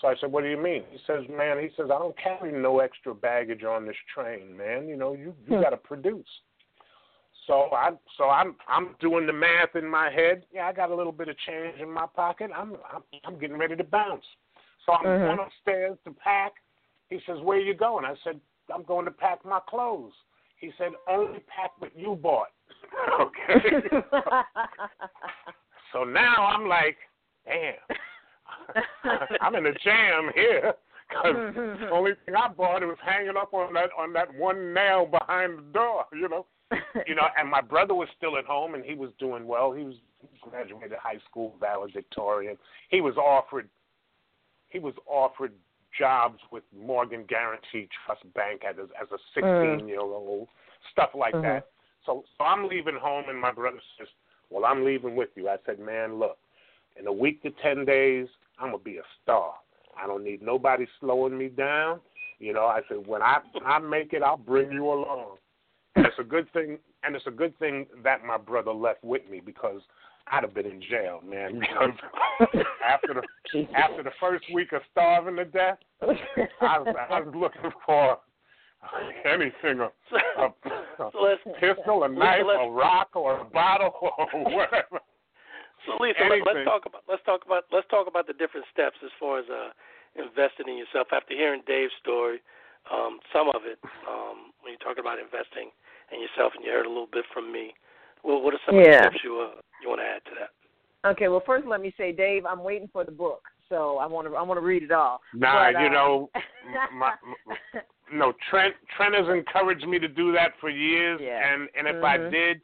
So I said, what do you mean? He says, man, he says, I don't carry no extra baggage on this train, man. You know, you you Hmm. got to produce. So I'm so I'm I'm doing the math in my head. Yeah, I got a little bit of change in my pocket. I'm I'm, I'm getting ready to bounce. So I'm Mhm. going upstairs to pack. He says, "Where you going?" I said, "I'm going to pack my clothes." He said, "Only pack what you bought." okay. so now I'm like, damn, I'm in a jam here. Cause the only thing I bought was hanging up on that on that one nail behind the door, you know. You know, and my brother was still at home and he was doing well. He was graduated high school valedictorian. He was offered he was offered jobs with Morgan Guaranty Trust Bank as a, as a 16 year old, stuff like Mhm. that. So, so I'm leaving home, and my brother says, "Well, I'm leaving with you." I said, "Man, look, in a week to ten days, I'm gonna be a star. I don't need nobody slowing me down. You know." I said, "When I when I make it, I'll bring you along." And it's a good thing, and it's a good thing that my brother left with me because I'd have been in jail, man. Because after the after the first week of starving to death, I was, I was looking for anything a, a, a So pistol, a knife, a rock, or a bottle, or whatever. So Lisa, let, Anything. let's talk about let's talk about let's talk about the different steps as far as uh, investing in yourself. After hearing Dave's story, um, some of it um, when you talk about investing in yourself, and you heard a little bit from me. Well, what are some of the steps you uh, you want to add to that? Okay, well, first let me say, Dave, I'm waiting for the book, so I want to I want to read it all. Nah, But, you uh, know, m- my, no, Trent Trent has encouraged me to do that for years, Yeah. and and if I Mhm. did,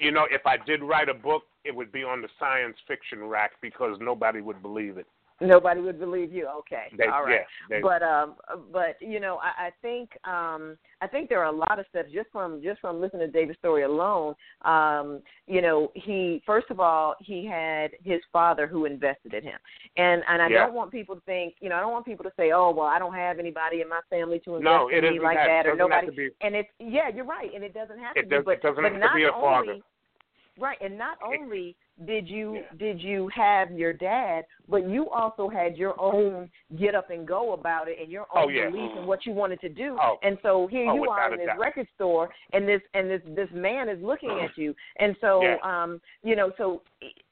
you know, if I did write a book, it would be on the science fiction rack because nobody would believe it. Nobody would believe you. Okay, They, all right. Yeah, they, but um but you know I, I think um I think there are a lot of steps just from just from listening to David's story alone um you know he first of all he had his father who invested in him and and I Yeah. don't want people to think you know I don't want people to say oh well I don't have anybody in my family to invest no, in me like that. that or nobody have to be. and it's yeah you're right and it doesn't have It to does- be but it doesn't but have to be a only father. Right, and not only did you Yeah. did you have your dad, but you also had your own get up and go about it and your Oh, own yeah. belief in what you wanted to do. Oh. And so here Oh, you are in this doubt. record store, and this and this this man is looking at you, and so Yeah. um you know so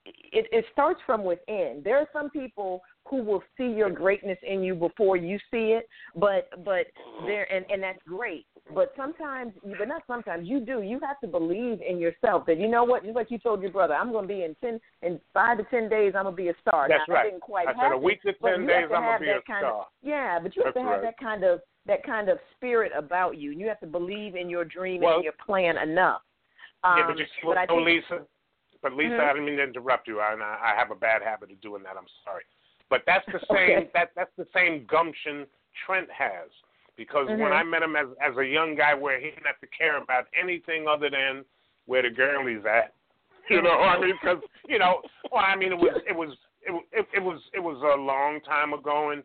it it starts from within. There are some people who will see your greatness in you before you see it, but but there and and that's great. But sometimes, but not sometimes, you do. You have to believe in yourself that you know what. Just like you told your brother, I'm going to be in ten, in five to ten days, I'm going to be a star. That's now, right. That didn't quite I said a happen, week to ten days, to I'm gonna be a star. Of, yeah, but you have That's to have right. that kind of that kind of spirit about you. You have to believe in your dream Well- and your plan enough. Um, yeah, but you see, but I think, Lisa, but Lisa, Mhm. I didn't mean to interrupt you. I, I have a bad habit of doing that. I'm sorry, but that's the same. Okay. That that's the same gumption Trent has. Because when Mhm. I met him as as a young guy, where he didn't have to care about anything other than where the girlie's at, you know, I mean, because you know, well, I mean, it was it was it, it, it was it was a long time ago, and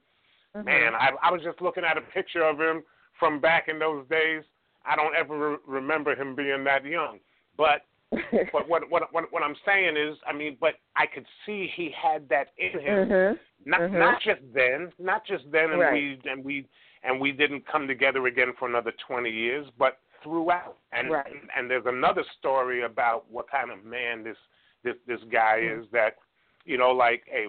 Mhm. man, I I was just looking at a picture of him from back in those days. I don't ever re- remember him being that young, but but what what what what I'm saying is, I mean, but I could see he had that in him. Mhm. Not Mhm. not just then, not just then, and Right. we and we and we didn't come together again for another 20 years, but throughout. And Right. and there's another story about what kind of man this this this guy Mm. is that, you know, like hey.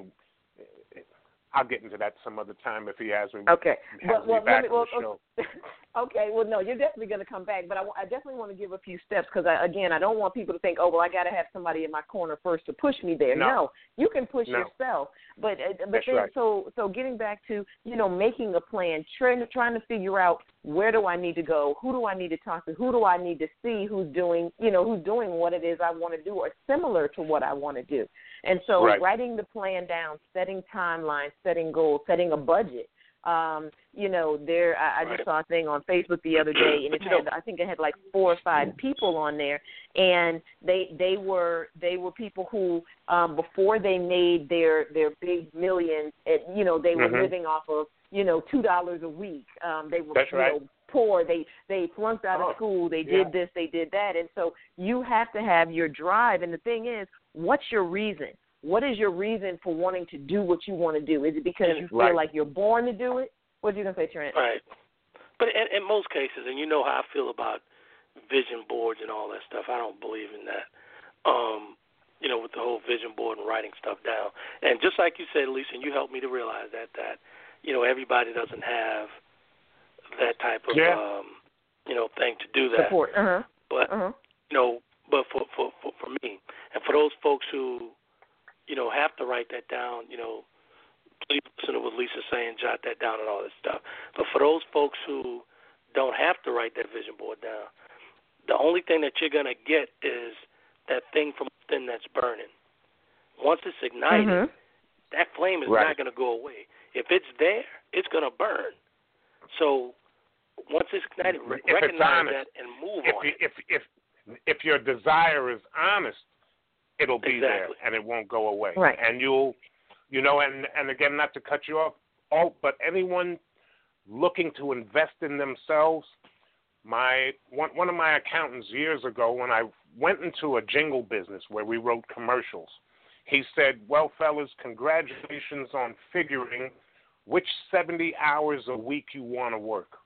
I'll get into that some other time if he has me. Okay. has Well, me well, me, well, the show. okay. Well, no, you're definitely going to come back, but I, I definitely want to give a few steps because, I, again, I don't want people to think, oh, well, I got to have somebody in my corner first to push me there. No. you can push No. yourself, but uh, but That's then right. so so getting back to you know making a plan, trying to trying to figure out where do I need to go, who do I need to talk to, who do I need to see, who's doing you know who's doing what it is I want to do or similar to what I want to do, and so Right. writing the plan down, setting timelines, setting goals, setting a budget um, you know, there I, I just saw a thing on Facebook the other day and it had I think it had like four or five people on there and they they were they were people who um before they made their their big millions it, you know, they were Mhm. living off of, you know, two dollars a week. Um they were That's you right. know, poor, they they flunked out Oh, of school, they yeah. did this, they did that. And so you have to have your drive and the thing is, what's your reason? What is your reason for wanting to do what you want to do? Is it because you feel Right. like you're born to do it? What are you gonna say, Trent? Right. But in, in most cases, and you know how I feel about vision boards and all that stuff, I don't believe in that. Um, you know, with the whole vision board and writing stuff down. And just like you said, Lisa, and you helped me to realize that that you know everybody doesn't have that type of Yeah. um, you know thing to do that. Support. Uh huh. But Uh huh. you know, but for, for for for me and for those folks who you know have to write that down, you know, please listen to what Lisa's saying, jot that down and all this stuff. But for those folks who don't have to write that vision board down, the only thing that you're gonna get is that thing from within that's burning. Once it's ignited, Mhm. that flame is Right. not going to go away. If it's there, it's going to burn. So once it's ignited, re- If it's recognize honest. that and move if on. you, it. if if if your desire is honest, it'll be there and it won't go away. Right. And you'll, you know, and and again, not to cut you off, all but anyone looking to invest in themselves. My one one of my accountants years ago, when I went into a jingle business where we wrote commercials, he said, "Well, fellas, congratulations on figuring which 70 hours a week you want to work."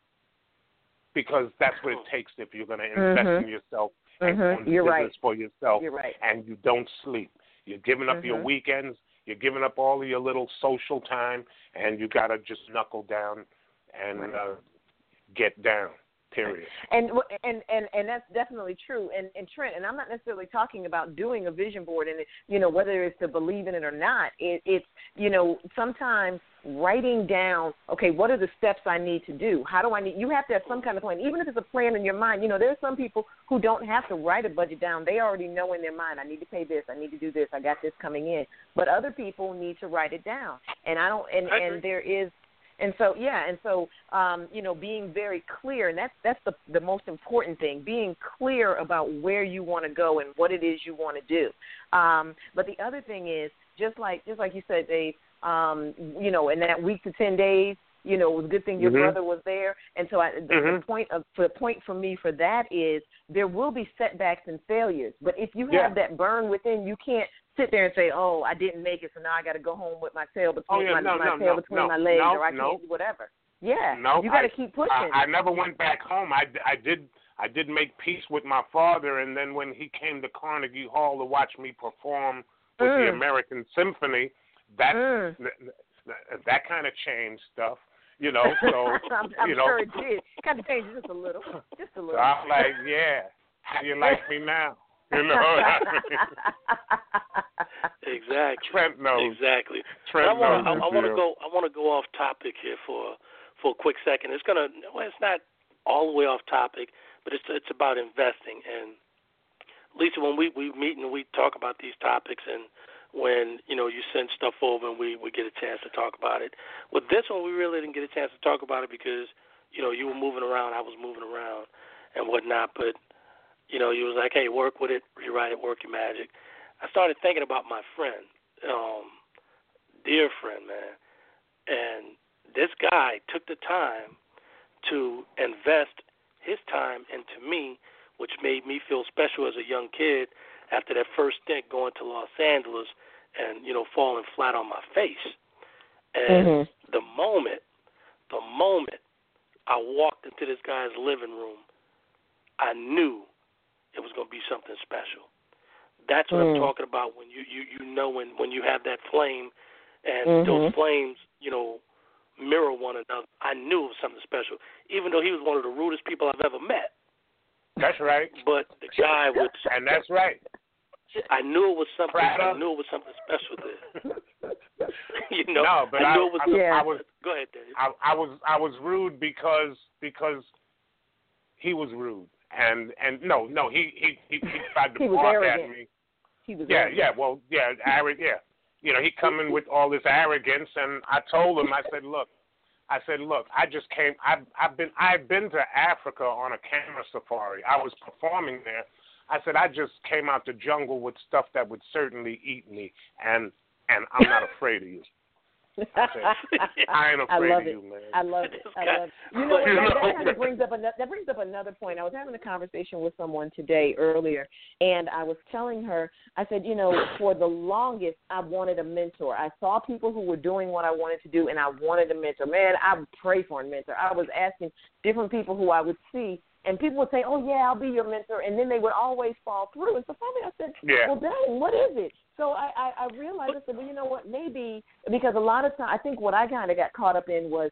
Because that's what it takes if you're going to invest Mhm. in yourself and go Mhm. into You're business right. for yourself You're right. and you don't sleep. You're giving up your Mhm. weekends, you're giving up all of your little social time, and you got to just knuckle down and Right. uh, get down. Period. And and and and that's definitely true. And and Trent, and I'm not necessarily talking about doing a vision board, and you know whether it's to believe in it or not. It, it's you know sometimes writing down, okay, what are the steps I need to do? How do I need? You have to have some kind of plan, even if it's a plan in your mind. You know, there's some people who don't have to write a budget down. They already know in their mind, I need to pay this, I need to do this, I got this coming in. But other people need to write it down, and I don't. And and there is and so yeah, and so um, you know, being very clear, and that's that's the the most important thing, being clear about where you want to go and what it is you want to do. Um, but the other thing is, just like just like you said, Dave, um, you know, in that week to ten days, you know, it was a good thing your Mhm. brother was there. And so I, the, the Mhm. point of the point for me for that is there will be setbacks and failures, but if you Yeah. have that burn within, you can't sit there and say, "Oh, I didn't make it, so now I got to go home with my tail between Oh, yeah, my, no, my no, tail no, between no, my legs, no, or I no. can't do whatever." Yeah, No, you got to keep pushing. I, I never went back home. I, I did I did make peace with my father, and then when he came to Carnegie Hall to watch me perform with the Mm. American Symphony, that Mm. that, that kind of changed stuff, you know. So I'm, I'm you know, sure it did. Kind of changed just a little, just a little. so. I'm like, yeah, how you like me now? You know, Exactly. Trent knows. Exactly. Trent I want knows I, I want to go I want to go off topic here for for a quick second. It's gonna well, it's not all the way off topic, but it's it's about investing. And Lisa, when we we meet and we talk about these topics, and when you know you send stuff over and we we get a chance to talk about it. With this one, we really didn't get a chance to talk about it because you know you were moving around, I was moving around, and whatnot. But you know, you was like, hey, work with it, rewrite it, work your magic. I started thinking about my friend, um, dear friend, man, and this guy took the time to invest his time into me, which made me feel special as a young kid after that first stint going to Los Angeles and you know falling flat on my face. And Mhm. the moment, the moment I walked into this guy's living room, I knew it was going to be something special. That's what I'm Mm. talking about when you you you know when when you have that flame and Mhm. those flames, you know, mirror one another. I knew it was something special, even though he was one of the rudest people I've ever met. That's right, But the guy was, and that's right. I knew it was something. I knew it was something special there. you know, no, but I I, knew it was. I, Yeah. I was Go ahead, Dave. I, I was I was rude because because he was rude and and no no he he he, he tried to He bark at me. He was Yeah arrogant. yeah well yeah arrogant yeah you know he come in with all this arrogance and I told him I said look I said look I just came I've I've been I've been to Africa on a camera safari I was performing there I said I just came out the jungle with stuff that would certainly eat me and and I'm not afraid of you. I ain't I love of it. you, man. I love it. I love it. You know what? That, that kind of brings up another. That brings up another point. I was having a conversation with someone today earlier, and I was telling her. I said, you know, for the longest, I wanted a mentor. I saw people who were doing what I wanted to do, and I wanted a mentor. Man, I would pray for a mentor. I was asking different people who I would see, and people would say, "Oh yeah, I'll be your mentor," and then they would always fall through. And so finally, I said, Yeah. "Well, dang, what is it?" So I, I, I realized I said, well, you know what? Maybe because a lot of times I think what I kind of got caught up in was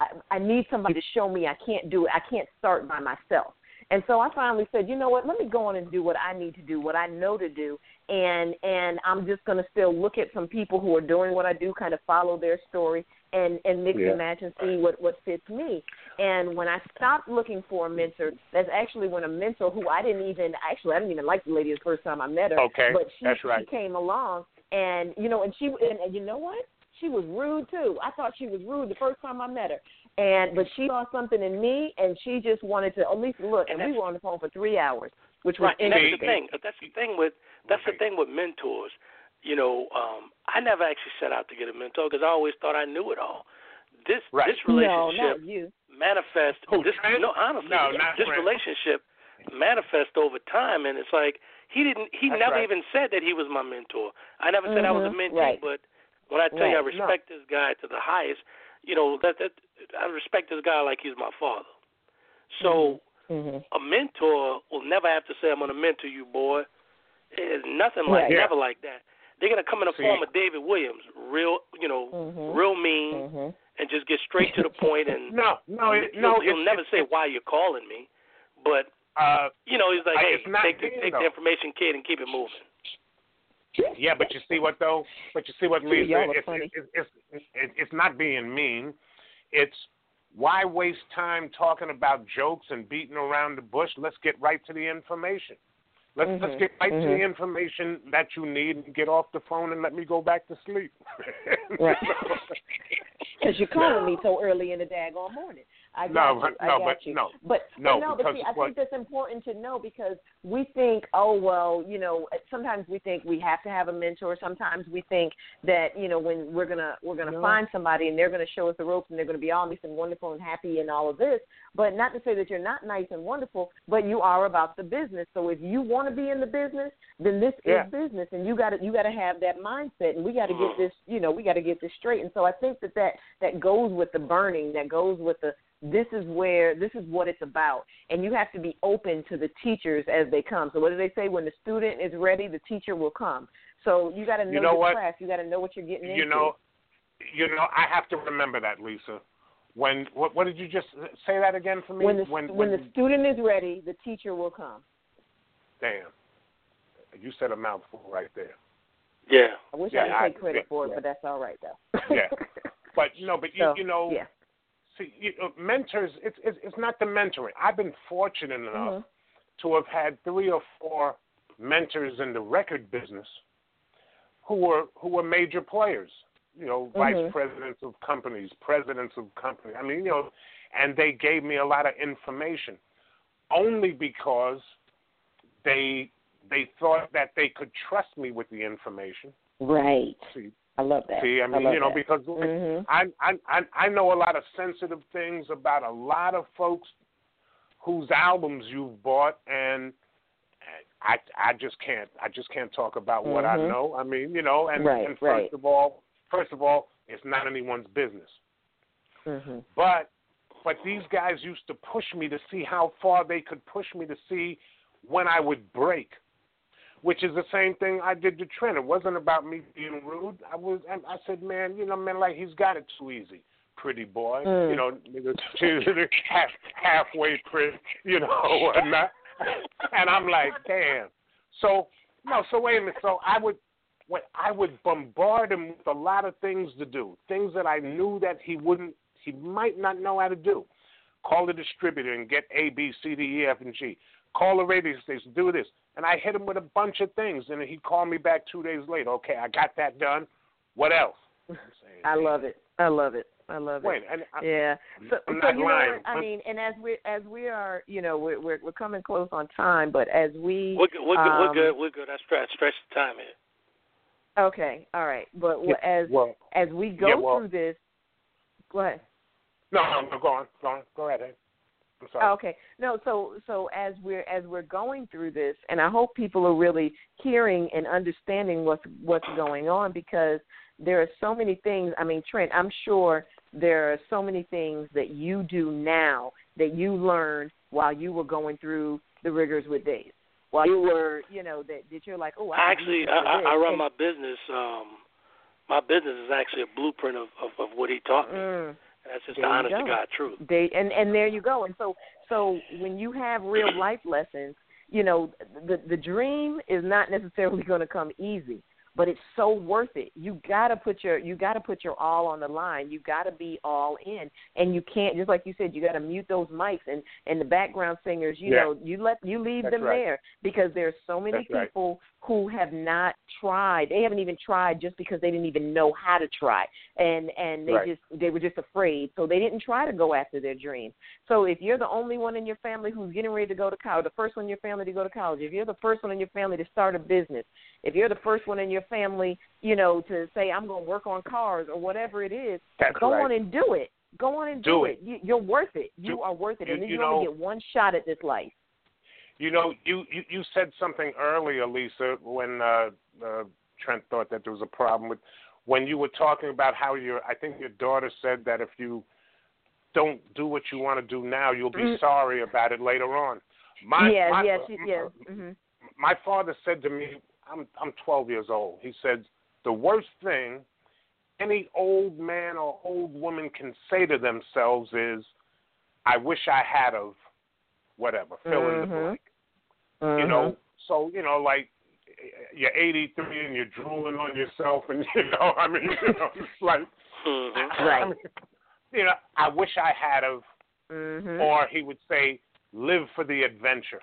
I, I need somebody to show me I can't do it. I can't start by myself. And so I finally said, you know what? Let me go on and do what I need to do, what I know to do, and and I'm just going to still look at some people who are doing what I do, kind of follow their story, and and mix Yeah. and match and see what what fits me. And when I stopped looking for a mentor, that's actually when a mentor who I didn't even actually I didn't even like the lady the first time I met her, Okay, but she that's right. she came along and you know, and she and, and you know what? She was rude too. I thought she was rude the first time I met her, and but she saw something in me, and she just wanted to at least look. And, And we were on the phone for three hours, which was right, and that's the interesting. thing. That's the thing with that's the thing with mentors. You know, um, I never actually set out to get a mentor because I always thought I knew it all. This Right. this relationship not you. manifest. Who, this Trent? no, honestly, No, this, not this Trent. relationship manifest over time, and it's like he didn't. He That's never right. even said that he was my mentor. I never said I was a mentor, mentee, right. but when I tell you I Right, no. respect this guy to the highest, you know that that I respect this guy like he's my father. So hmm a mentor will never have to say, "I'm going to mentor you, boy." It's nothing like Right. Yeah. never like that. They're going to come in the form of David Williams, real, you know, Mhm. real mean, hmm and just get straight to the point. And No, no, it, he'll, no. he'll it's, never it's, say why you're calling me, but Uh, you know, he's like, I- "Hey, take the take the information, kid, and keep it moving." yeah, but you see what though? But you see what, Lisa? Y'all It's, funny. it's, it's, it's, it's not being mean. It's why waste time talking about jokes and beating around the bush? Let's get right to the information. Let's let's Mhm, get right to mhm. the information that you need and get off the phone and let me go back to sleep. Right. Because you're calling me so early in the daggone morning. I No, you. I no, got but you. no. But No, but no, but see, I what- think that's important to know because we think, oh well, you know, sometimes we think we have to have a mentor. Sometimes we think that you know when we're gonna we're gonna No. find somebody and they're gonna show us the ropes and they're gonna be all nice and wonderful and happy and all of this. But not to say that you're not nice and wonderful, but you are about the business. So if you want to be in the business, then this Yeah. is business, and you got to you got to have that mindset, and we got to get mm-hmm. this, you know, we got to get this straight. And so I think that that that goes with the burning, that goes with the this is where this is what it's about, and you have to be open to the teachers as they come. So what do they say? When the student is ready, the teacher will come. So you got to know, You know your what? class. You got to know what you're getting you into. know, you know, I have to remember that, Lisa. When what, what did you just say that again for me? when the when, when the student is ready, the teacher will come. damn, you said a mouthful right there. Yeah. I wish Yeah, I could take credit for it, yeah. but that's all right though. Yeah. But no, but you So, you know, yeah. see, you know, mentors. It's, it's it's not the mentoring. I've been fortunate enough Mhm. to have had three or four mentors in the record business who were who were major players. You know, Mhm. vice presidents of companies, presidents of companies. I mean, you know, and they gave me a lot of information only because they they thought that they could trust me with the information. Right. See, I love that. see, I mean, love you know, that. because Mhm. I, I I I know a lot of sensitive things about a lot of folks whose albums you've bought, and I I just can't I just can't talk about what I Mhm. know. I mean, you know, and Right, and first right. of all, first of all, it's not anyone's business. Mhm. But but these guys used to push me to see how far they could push me to see when I would break. Which is the same thing I did to Trent. It wasn't about me being rude. I was and I said, Man, you know, man, like he's got it too easy. Pretty boy. Mm. You know, nigga, half halfway pretty, you know, and not and I'm like, damn. So no, so wait a minute. So I would what I would bombard him with a lot of things to do, things that I knew that he wouldn't, he might not know how to do. Call the distributor and get A, B, C, D, E, F, and G. Call the radio station, do this, and I hit him with a bunch of things, and he'd call me back two days later. Okay, I got that done. What else? I'm saying, I love it. I love it. I love it. Wait, and I, yeah. So, I'm so not you know lying. what? I mean, and as we as we are, you know, we're we're, we're coming close on time, but as we We're good. We're good. we're um, good. We're good. I stretch stretch the time here. Okay, all right. But Yeah, as well, as we go yeah, well- through this, go ahead. no, no, no, go on, go on, go ahead. Ed. I'm sorry. Oh, okay. No, so so as we're as we're going through this, and I hope people are really hearing and understanding what's what's going on because there are so many things. I mean, Trent, I'm sure there are so many things that you do now that you learned while you were going through the rigors with Dave. While you were, you know, that that you're like, oh, I Actually, I, I. I run And- my business. Um, my business is actually a blueprint of, of, of what he taught me. Mm. That's just There the honest to. God truth. They and and there you go. And so so when you have real life lessons, you know the the dream is not necessarily going to come easy, but it's so worth it. You gotta put your you gotta put your all on the line. You gotta be all in, and you can't just like you said. You gotta mute those mics and and the background singers. You Yeah. know, you let you leave That's them right. there because there's so many That's right. people who have not tried. They haven't even tried just because they didn't even know how to try, and and they Right. just they were just afraid, so they didn't try to go after their dreams. So if you're the only one in your family who's getting ready to go to college, the first one in your family to go to college, if you're the first one in your family to start a business, if you're the first one in your family, you know, to say I'm going to work on cars or whatever it is, That's go right. on and do it. Go on and do, Do it. You, you're worth it. You Do- are worth it, you- and then you you, only get one shot at this life. You know, you, you, you said something earlier, Lisa, when uh, uh, Trent thought that there was a problem with when you were talking about how your I think your daughter said that if you don't do what you want to do now, you'll be Mm. sorry about it later on. My, yeah, my, yeah, she, yeah. hmm my father said to me, I'm I'm 12 years old. He said the worst thing any old man or old woman can say to themselves is, "I wish I had of whatever." Fill in the Mhm. blank. You know, so you know, like you're 83 and you're drooling on yourself, and you know, I mean, you know, it's like, Mm-hmm. Right. I mean, you know, I wish I had of, or he would say, live for the adventure.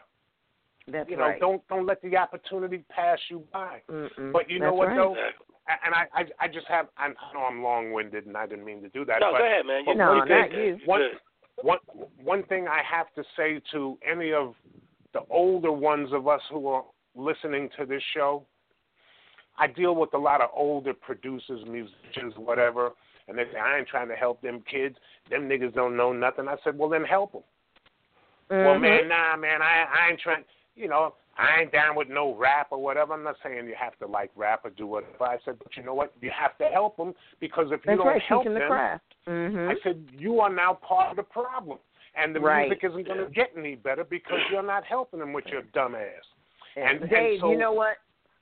That's You know, right. don't don't let the opportunity pass you by. Mm-mm. But you know That's what right. though, and I, I I just have I know I'm long winded and I didn't mean to do that. No, but go ahead, man. You, No, you not good. you. One, Good. one one thing I have to say to any of the older ones of us who are listening to this show, I deal with a lot of older producers, musicians, whatever, and they say I ain't trying to help them kids. Them niggas don't know nothing. I said, well then help them. Well, Mhm. man, nah, man, I I ain't trying. You know, I ain't down with no rap or whatever. I'm not saying you have to like rap or do whatever. I said, but you know what? You have to help them because if you That's don't right. help Teaching the them, craft. hmm I said, you are now part of the problem. And the Right. music isn't going to get any better because you're not helping them with your dumb ass. And, and Dave, so, you know what?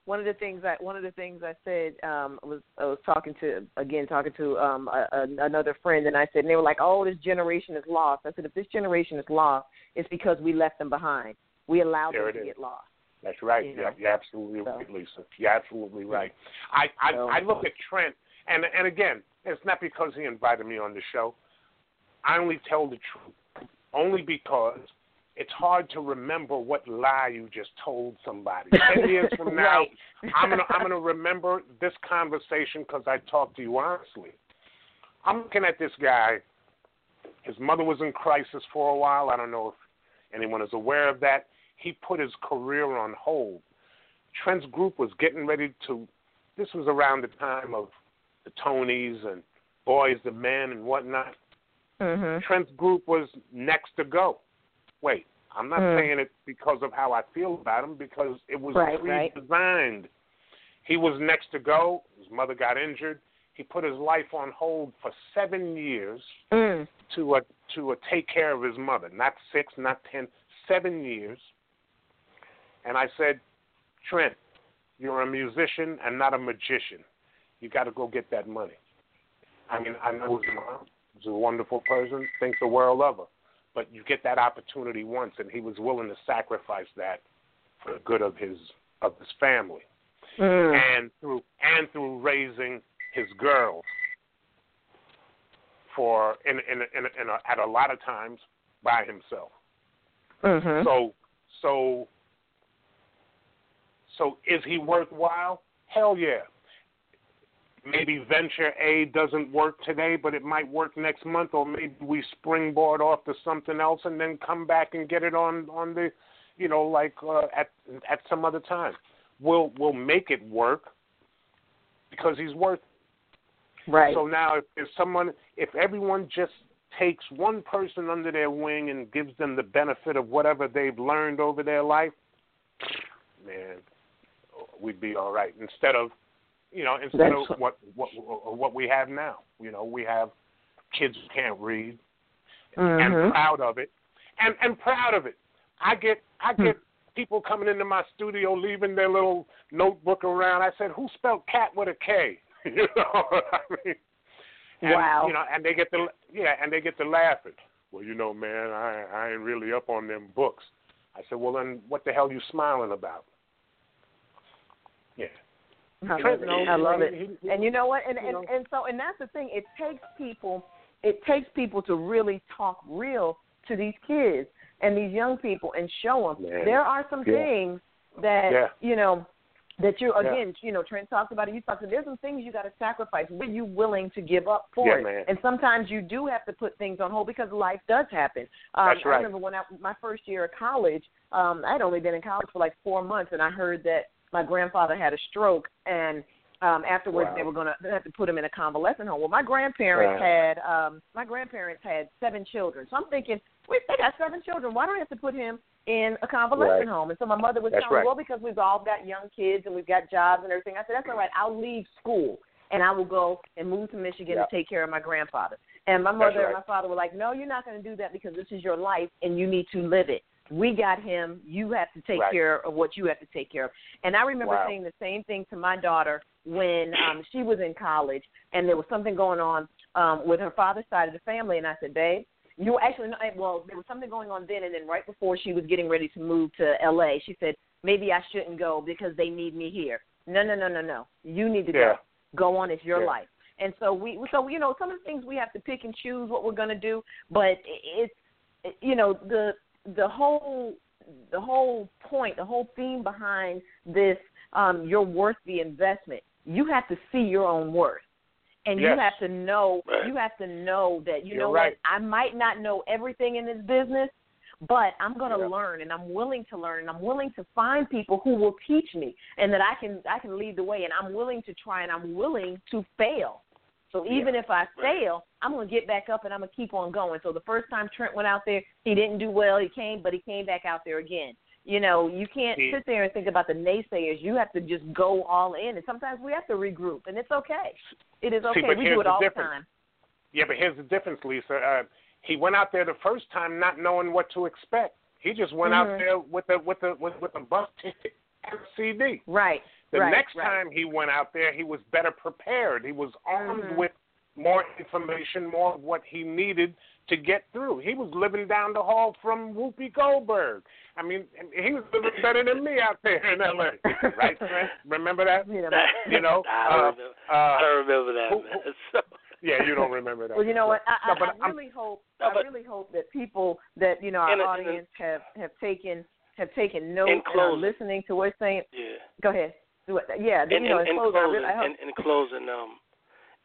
One of the things I one of the things I said um was I was talking to again talking to um a, a, another friend and I said and they were like oh this generation is lost I said if this generation is lost it's because we left them behind we allowed There them to is. get lost That's right. You You're, you're absolutely So. right, Lisa. You're absolutely hmm. right. I I, So- I look at Trent, and and again, it's not because he invited me on the show. I only tell the truth, only because it's hard to remember what lie you just told somebody. Ten years from now, Right. I'm gonna I'm gonna remember this conversation because I talked to you honestly. I'm looking at this guy. His mother was in crisis for a while. I don't know if anyone is aware of that. He put his career on hold. Trent's group was getting ready to. This was around the time of the Tonys and Boyz II Men and whatnot. mhm Trent's group was next to go. Wait, I'm not Hmm. saying it because of how I feel about him, because it was Right, right. pre-designed. He was next to go. His mother got injured. He put his life on hold for seven years mm. to uh, to uh, take care of his mother. Not six, not ten, seven years. And I said, Trent, you're a musician and not a magician. You got to go get that money. I mean, I know his mom. She's a wonderful person, thinks the world of her. But you get that opportunity once, and he was willing to sacrifice that for the good of his of his family, Mm. and through and through raising his girls. For in in in, in a, at a lot of times by himself. Mhm. So so so is he worthwhile? Hell yeah. Maybe venture A doesn't work today, but it might work next month, or maybe we springboard off to something else and then come back and get it on on the, you know, like uh, at at some other time. We'll we'll make it work because he's worth. right So now, if, if someone, if everyone just takes one person under their wing and gives them the benefit of whatever they've learned over their life, man, we'd be all right. Instead of, you know, instead That's- of what what what we have now. You know, we have kids who can't read, Mhm. and proud of it, and and proud of it. I get I Hmm. get people coming into my studio leaving their little notebook around. I said, "Who spelled cat with a K?" you know, what I mean, and, Wow. You know, and they get the yeah, and they get to laughing. Well, you know, man, I I ain't really up on them books. I said, well, then what the hell you smiling about? Yeah. I love it. I love it. And you know what? And and, and so and that's the thing. It takes people. It takes people to really talk real to these kids and these young people and show them Man. there are some Yeah. things that Yeah. you know that you Yeah. again you know Trent talked about it. You talked about there's some things you got to sacrifice. What are you willing to give up for Yeah, it? man. And sometimes you do have to put things on hold because life does happen. Um, That's right. I remember when I my first year of college, um, I'd only been in college for like four months, and I heard that my grandfather had a stroke, and um, afterwards Wow. they were going to have to put him in a convalescent home. Well, my grandparents Wow. had um, my grandparents had seven children, so I'm thinking, wait, they got seven children. Why do I have to put him in a convalescent Right. home? And so my mother was That's telling me, right. well, because we've all got young kids and we've got jobs and everything. I said, that's all right. I'll leave school and I will go and move to Michigan Yeah. to take care of my grandfather. And my mother and my father were like, no, you're not going to do that because this is your life and you need to live it. We got him. You have to take Right. care of what you have to take care of. And I remember Wow. saying the same thing to my daughter when um she was in college and there was something going on um with her father's side of the family and I said, "Babe, you actually no, well, there was something going on then and then right before she was getting ready to move to LA, she said, "Maybe I shouldn't go because they need me here." No, no, no, no, no. You need to Yeah. go. Go on, it's your Yeah. life. And so we so you know, some of the things we have to pick and choose what we're going to do, but it's it- you know, the the whole the whole point, the whole theme behind this um you're worth the investment. You have to see your own worth. And Yes. you have to know Right. you have to know that you You're know right. what I might not know everything in this business, but I'm going to Yeah. learn and I'm willing to learn and I'm willing to find people who will teach me and that I can I can lead the way and I'm willing to try and I'm willing to fail. So even if I fail, I'm going to get back up and I'm going to keep on going. So the first time Trent went out there, he didn't do well. He came, but he came back out there again. You know, you can't sit there and think about the naysayers. You have to just go all in, and sometimes we have to regroup, and it's okay. It is okay. but we do it all the difference. time. Yeah, but here's the difference, Lisa. Uh, he went out there the first time not knowing what to expect. He just went out Mhm. there with a with a with, with a bus ticket and a CD. Right. The right, next right. time he went out there, he was better prepared. He was armed Mhm. with more information, more of what he needed to get through. He was living down the hall from Whoopi Goldberg. I mean, he was living better than me out there in L.A. Right? Remember that? You know, You know, I don't uh, remember. uh, I don't remember that. who- who- So, yeah, you don't remember that. Well, you know what? I, No, I, but I I'm- really hope No, I really hope that people that you know our In a- audience have have taken have taken notes In and are listening to what we're saying. yeah. Go ahead. Yeah. In, you know, in, in closing, closing, really, in, in closing, um,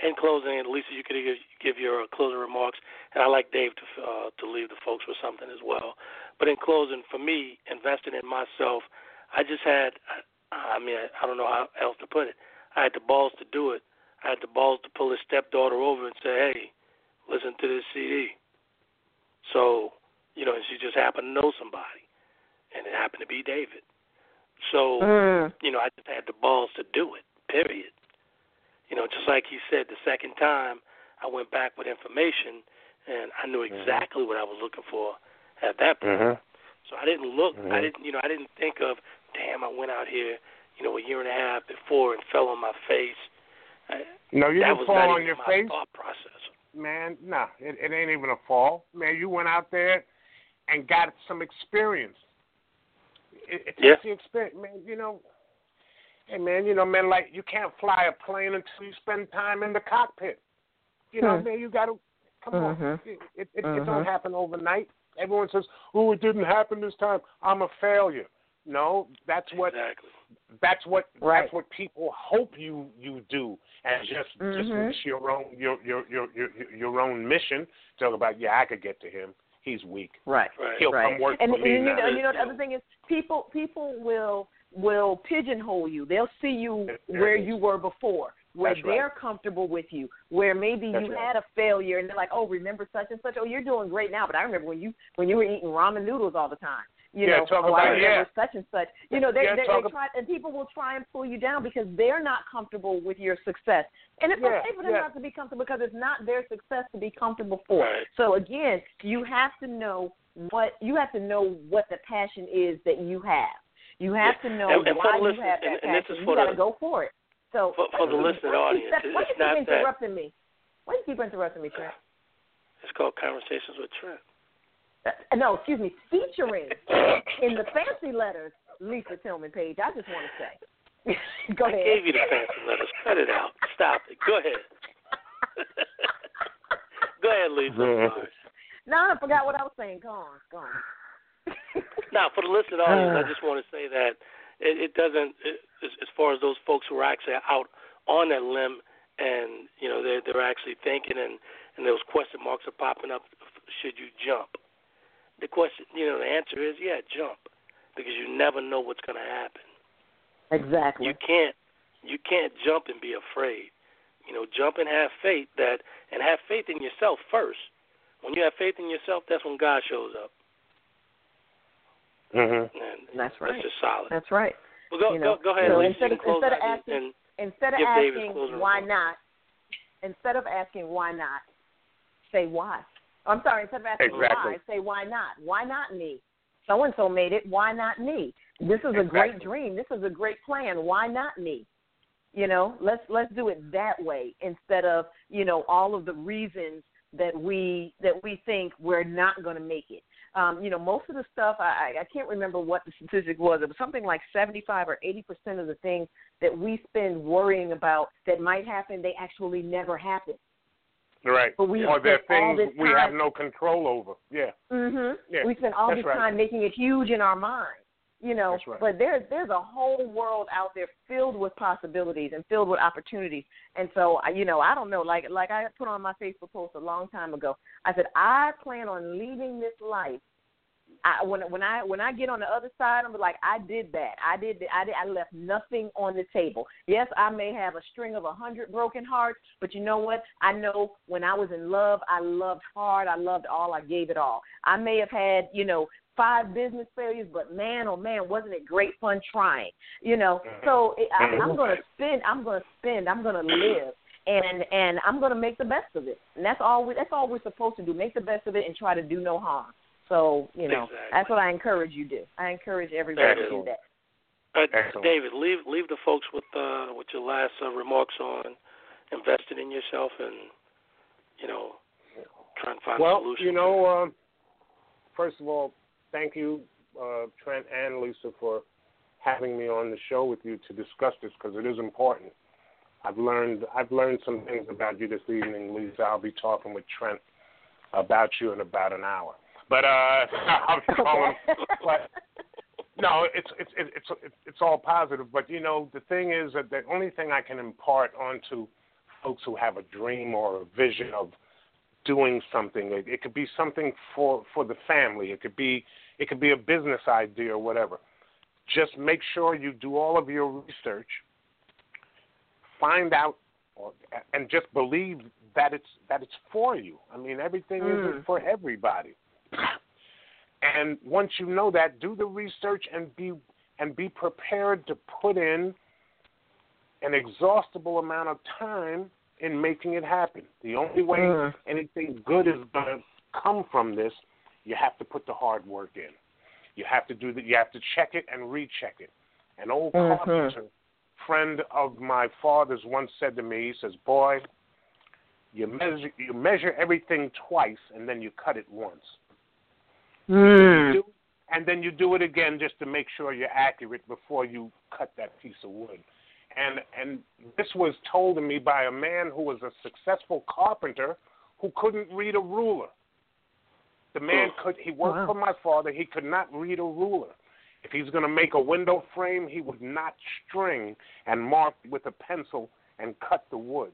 in closing, Lisa, you could give, give your closing remarks, and I like Dave to uh, to leave the folks with something as well. But in closing, for me, investing in myself, I just had, I, I mean, I, I don't know how else to put it. I had the balls to do it. I had the balls to pull his stepdaughter over and say, "Hey, listen to this CD." So, you know, and she just happened to know somebody, and it happened to be David. So, Mm. you know, I just had the balls to do it. Period. You know, just like he said, the second time I went back with information, and I knew exactly what I was looking for at that point. Mhm. So I didn't look. I Mhm. didn't. You know, I didn't think of, damn, I went out here, you know, a year and a half before and fell on my face. I, No, you that didn't was fall not on even your my face. thought process. man, nah, it, it ain't even a fall. Man, you went out there and got some experience. It, it takes Yeah. the experience, man. You know, hey man, you know, man, like you can't fly a plane until you spend time in the cockpit. You know, Hmm. man, you got to come on. Mhm. It, it, it, it don't happen overnight. Everyone says, "Oh, it didn't happen this time. I'm a failure." No, that's what Exactly. that's what Right. that's what people hope you you do and just just Mhm. reach your own your your your your your own mission talk about yeah i could get to him he's weak Right. Right. he'll right. come work and, for and me you now know, you know the other thing is people people will will pigeonhole you. They'll see you There- there where you were before, where That's they're comfortable with you, where maybe That's you right. had a failure and they're like, "Oh, remember such and such? Oh, you're doing great now." But I remember when you when you were eating ramen noodles all the time. You Yeah, know, talk oh, I about- remember yeah. such and such. You know, they Yeah, they, they try and people will try and pull you down because they're not comfortable with your success. And it's Yeah, okay for them yeah. not to be comfortable because it's not their success to be comfortable for. Right. So again, you have to know what you have to know what the passion is that you have. You have to know And- and why you listeners- have that and- and this passion. is you for got to go for it. So For- for the listening you audience, Why do you keep not that- interrupting me? Why do you keep interrupting me, Trent? It's called Conversations with Trent. Uh, no, excuse me, featuring in the fancy letters Lisa Tillman page. I just want to say. Go ahead. I ahead. gave you the fancy letters. Cut it out. Stop it. Go ahead. Go ahead, Lisa. I'm. No, I forgot what I was saying. Go on, go on. Now, for the listening audience, Uh. I just want to say that it, it doesn't, it, as, as far as those folks who are actually out on that limb and, you know, they're, they're actually thinking and, and those question marks are popping up, should you jump? The question, you know, the answer is, yeah, jump. Because you never know what's going to happen. Exactly. You can't, you can't jump and be afraid. You know, jump and have faith that, and have faith in yourself first. When you have faith in yourself, that's when God shows up. Mhm. And That's right. That's just solid. That's right. Well, go You know, go, go ahead, so Lisa. instead you of- instead of asking- and Instead of asking why remarks. not, instead of asking why not, say why. I'm sorry, instead of asking Exactly. why, say why not? Why not me? So and so made it. Why not me? This is a great dream. This is a great plan. Why not me? You know, let's let's do it that way instead of you know all of the reasons that we that we think we're not going to make it. Um, you know, most of the stuff I, I can't remember what the statistic was. It was something like seventy-five or eighty percent of the things that we spend worrying about that might happen, they actually never happen. Right. But we or there are things we have no control over. Yeah. Mhm. Yeah, we spend all that's this right. time making it huge in our mind. You know, That's right. but there's there's a whole world out there filled with possibilities and filled with opportunities. And so, I- you know, I don't know. Like like I put on my Facebook post a long time ago. I said I plan on leaving this life. I, when when I when I get on the other side, I'm like I did that. I did. th- I did. I left nothing on the table. Yes, I may have a string of a hundred broken hearts, but you know what? I know when I was in love, I loved hard. I loved all. I gave it all. I may have had you know five business failures, but man, oh man, wasn't it great fun trying? You know. So it, I, I'm going to mm-hmm. spend. I'm going to spend. I'm going to live. And and I'm gonna make the best of it, and that's all. We, that's all we're supposed to do: make the best of it and try to do no harm. So you know, Exactly. that's what I encourage you to do. I encourage everybody to do that. Uh, Excellent. David, leave leave the folks with uh, with your last uh, remarks on investing in yourself and you know trying to find a Well, you know, um, first of all, thank you, uh, Trent and Lisa, for having me on the show with you to discuss this because it is important. I've learned I've learned some things about you this evening, Lisa. I'll be talking with Trent about you in about an hour. But uh, I'll calling. But no, it's it's it's it's it's all positive. But you know, the thing is that the only thing I can impart onto folks who have a dream or a vision of doing something. It, it could be something for for the family. It could be it could be a business idea or whatever. Just make sure you do all of your research. Find out, or, and just believe that it's that it's for you. I mean, everything Mm. isn't for everybody. And once you know that, do the research and be and be prepared to put in an exhaustible amount of time in making it happen. The only way Mm. anything good is going to come from this, you have to put the hard work in. You have to do that. You have to check it and recheck it. An old Mhm. carpenter friend of my father's once said to me, he says, "Boy, you measure you measure everything twice and then you cut it once." Mm. do, and then you do it again just to make sure you're accurate before you cut that piece of wood. And and this was told to me by a man who was a successful carpenter who couldn't read a ruler. The man could he worked Wow. for my father, he could not read a ruler. If he's going to make a window frame, he would not string and mark with a pencil and cut the wood.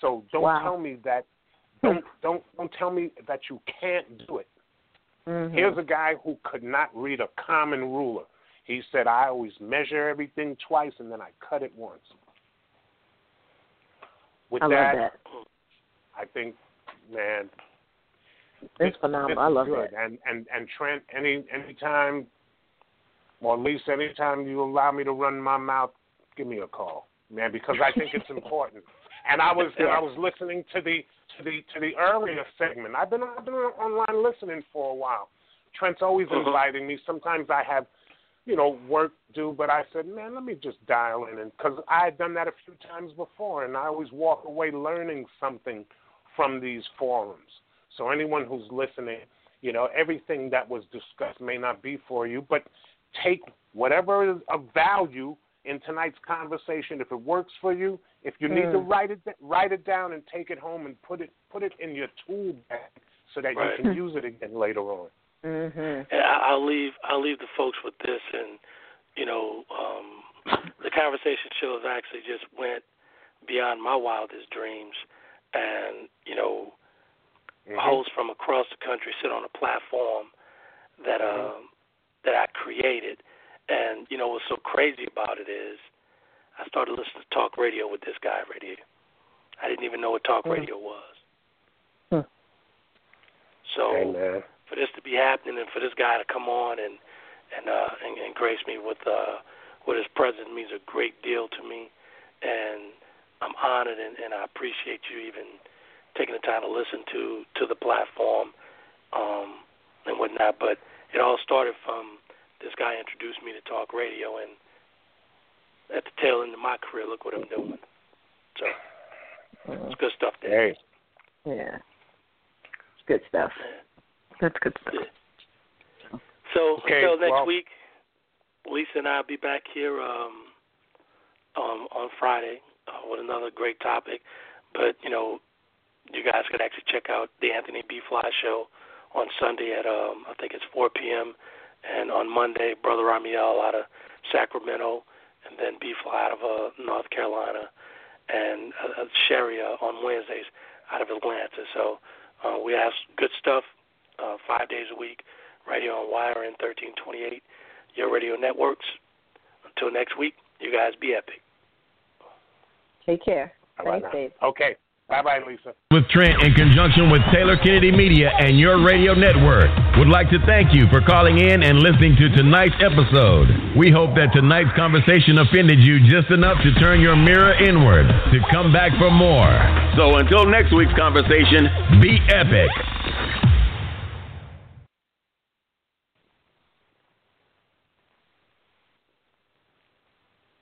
So don't Wow. tell me that don't don't don't tell me that you can't do it. Mhm. Here's a guy who could not read a common ruler. He said, I always measure everything twice and then I cut it once. With I love that, that. I think, man, It's this phenomenal. I love good. that. And and and Trent, any anytime, or at least anytime you allow me to run my mouth, give me a call, man, because I think it's important. And I was and I was listening to the to the to the earlier segment. I've been I've been online listening for a while. Trent's always Mhm. inviting me. Sometimes I have, you know, work due, but I said, man, let me just dial in, and because I had done that a few times before, and I always walk away learning something from these forums. So anyone who's listening, you know, everything that was discussed may not be for you, but take whatever is of value in tonight's conversation. If it works for you, if you need to Mm. write it write it down and take it home and put it put it in your tool bag so that Right. you can use it again later on. Mhm. And I, I'll leave I'll leave the folks with this, and you know, um, the conversation shows actually just went beyond my wildest dreams, and you know, Mhm. hosts from across the country sit on a platform that um, that I created, and you know what's so crazy about it is, I started listening to talk radio with this guy right here. I didn't even know what talk Mhm. radio was. Hmm. So Hey man. for this to be happening and for this guy to come on and and uh and, and grace me with uh with his presence means a great deal to me and I'm honored and, and I appreciate you even taking the time to listen to to the platform um and whatnot. But it all started from this guy introduced me to talk radio and at the tail end of my career look what I'm doing. So it's good stuff there. Hey. Yeah. It's good stuff. That's good stuff. So Okay, until next well- week, Lisa and I'll be back here um, um, on Friday uh, with another great topic. But you know, you guys could actually check out the Anthony B. Fly show on Sunday at um, I think it's 4 p.m. and on Monday, Brother Ramiel out of Sacramento, and then B. Fly out of uh, North Carolina, and uh, Sherry uh, on Wednesdays out of Atlanta. So uh, we have good stuff uh, five days a week right here on YRN 1328, your radio networks. Until next week, you guys be epic. Take care. All right Thanks, now. Dave. Okay. Bye bye, Lisa. With Trent in conjunction with Taylor Kennedie Media and your radio network would like to thank you for calling in and listening to tonight's episode. We hope that tonight's conversation offended you just enough to turn your mirror inward to come back for more. So until next week's conversation, be epic.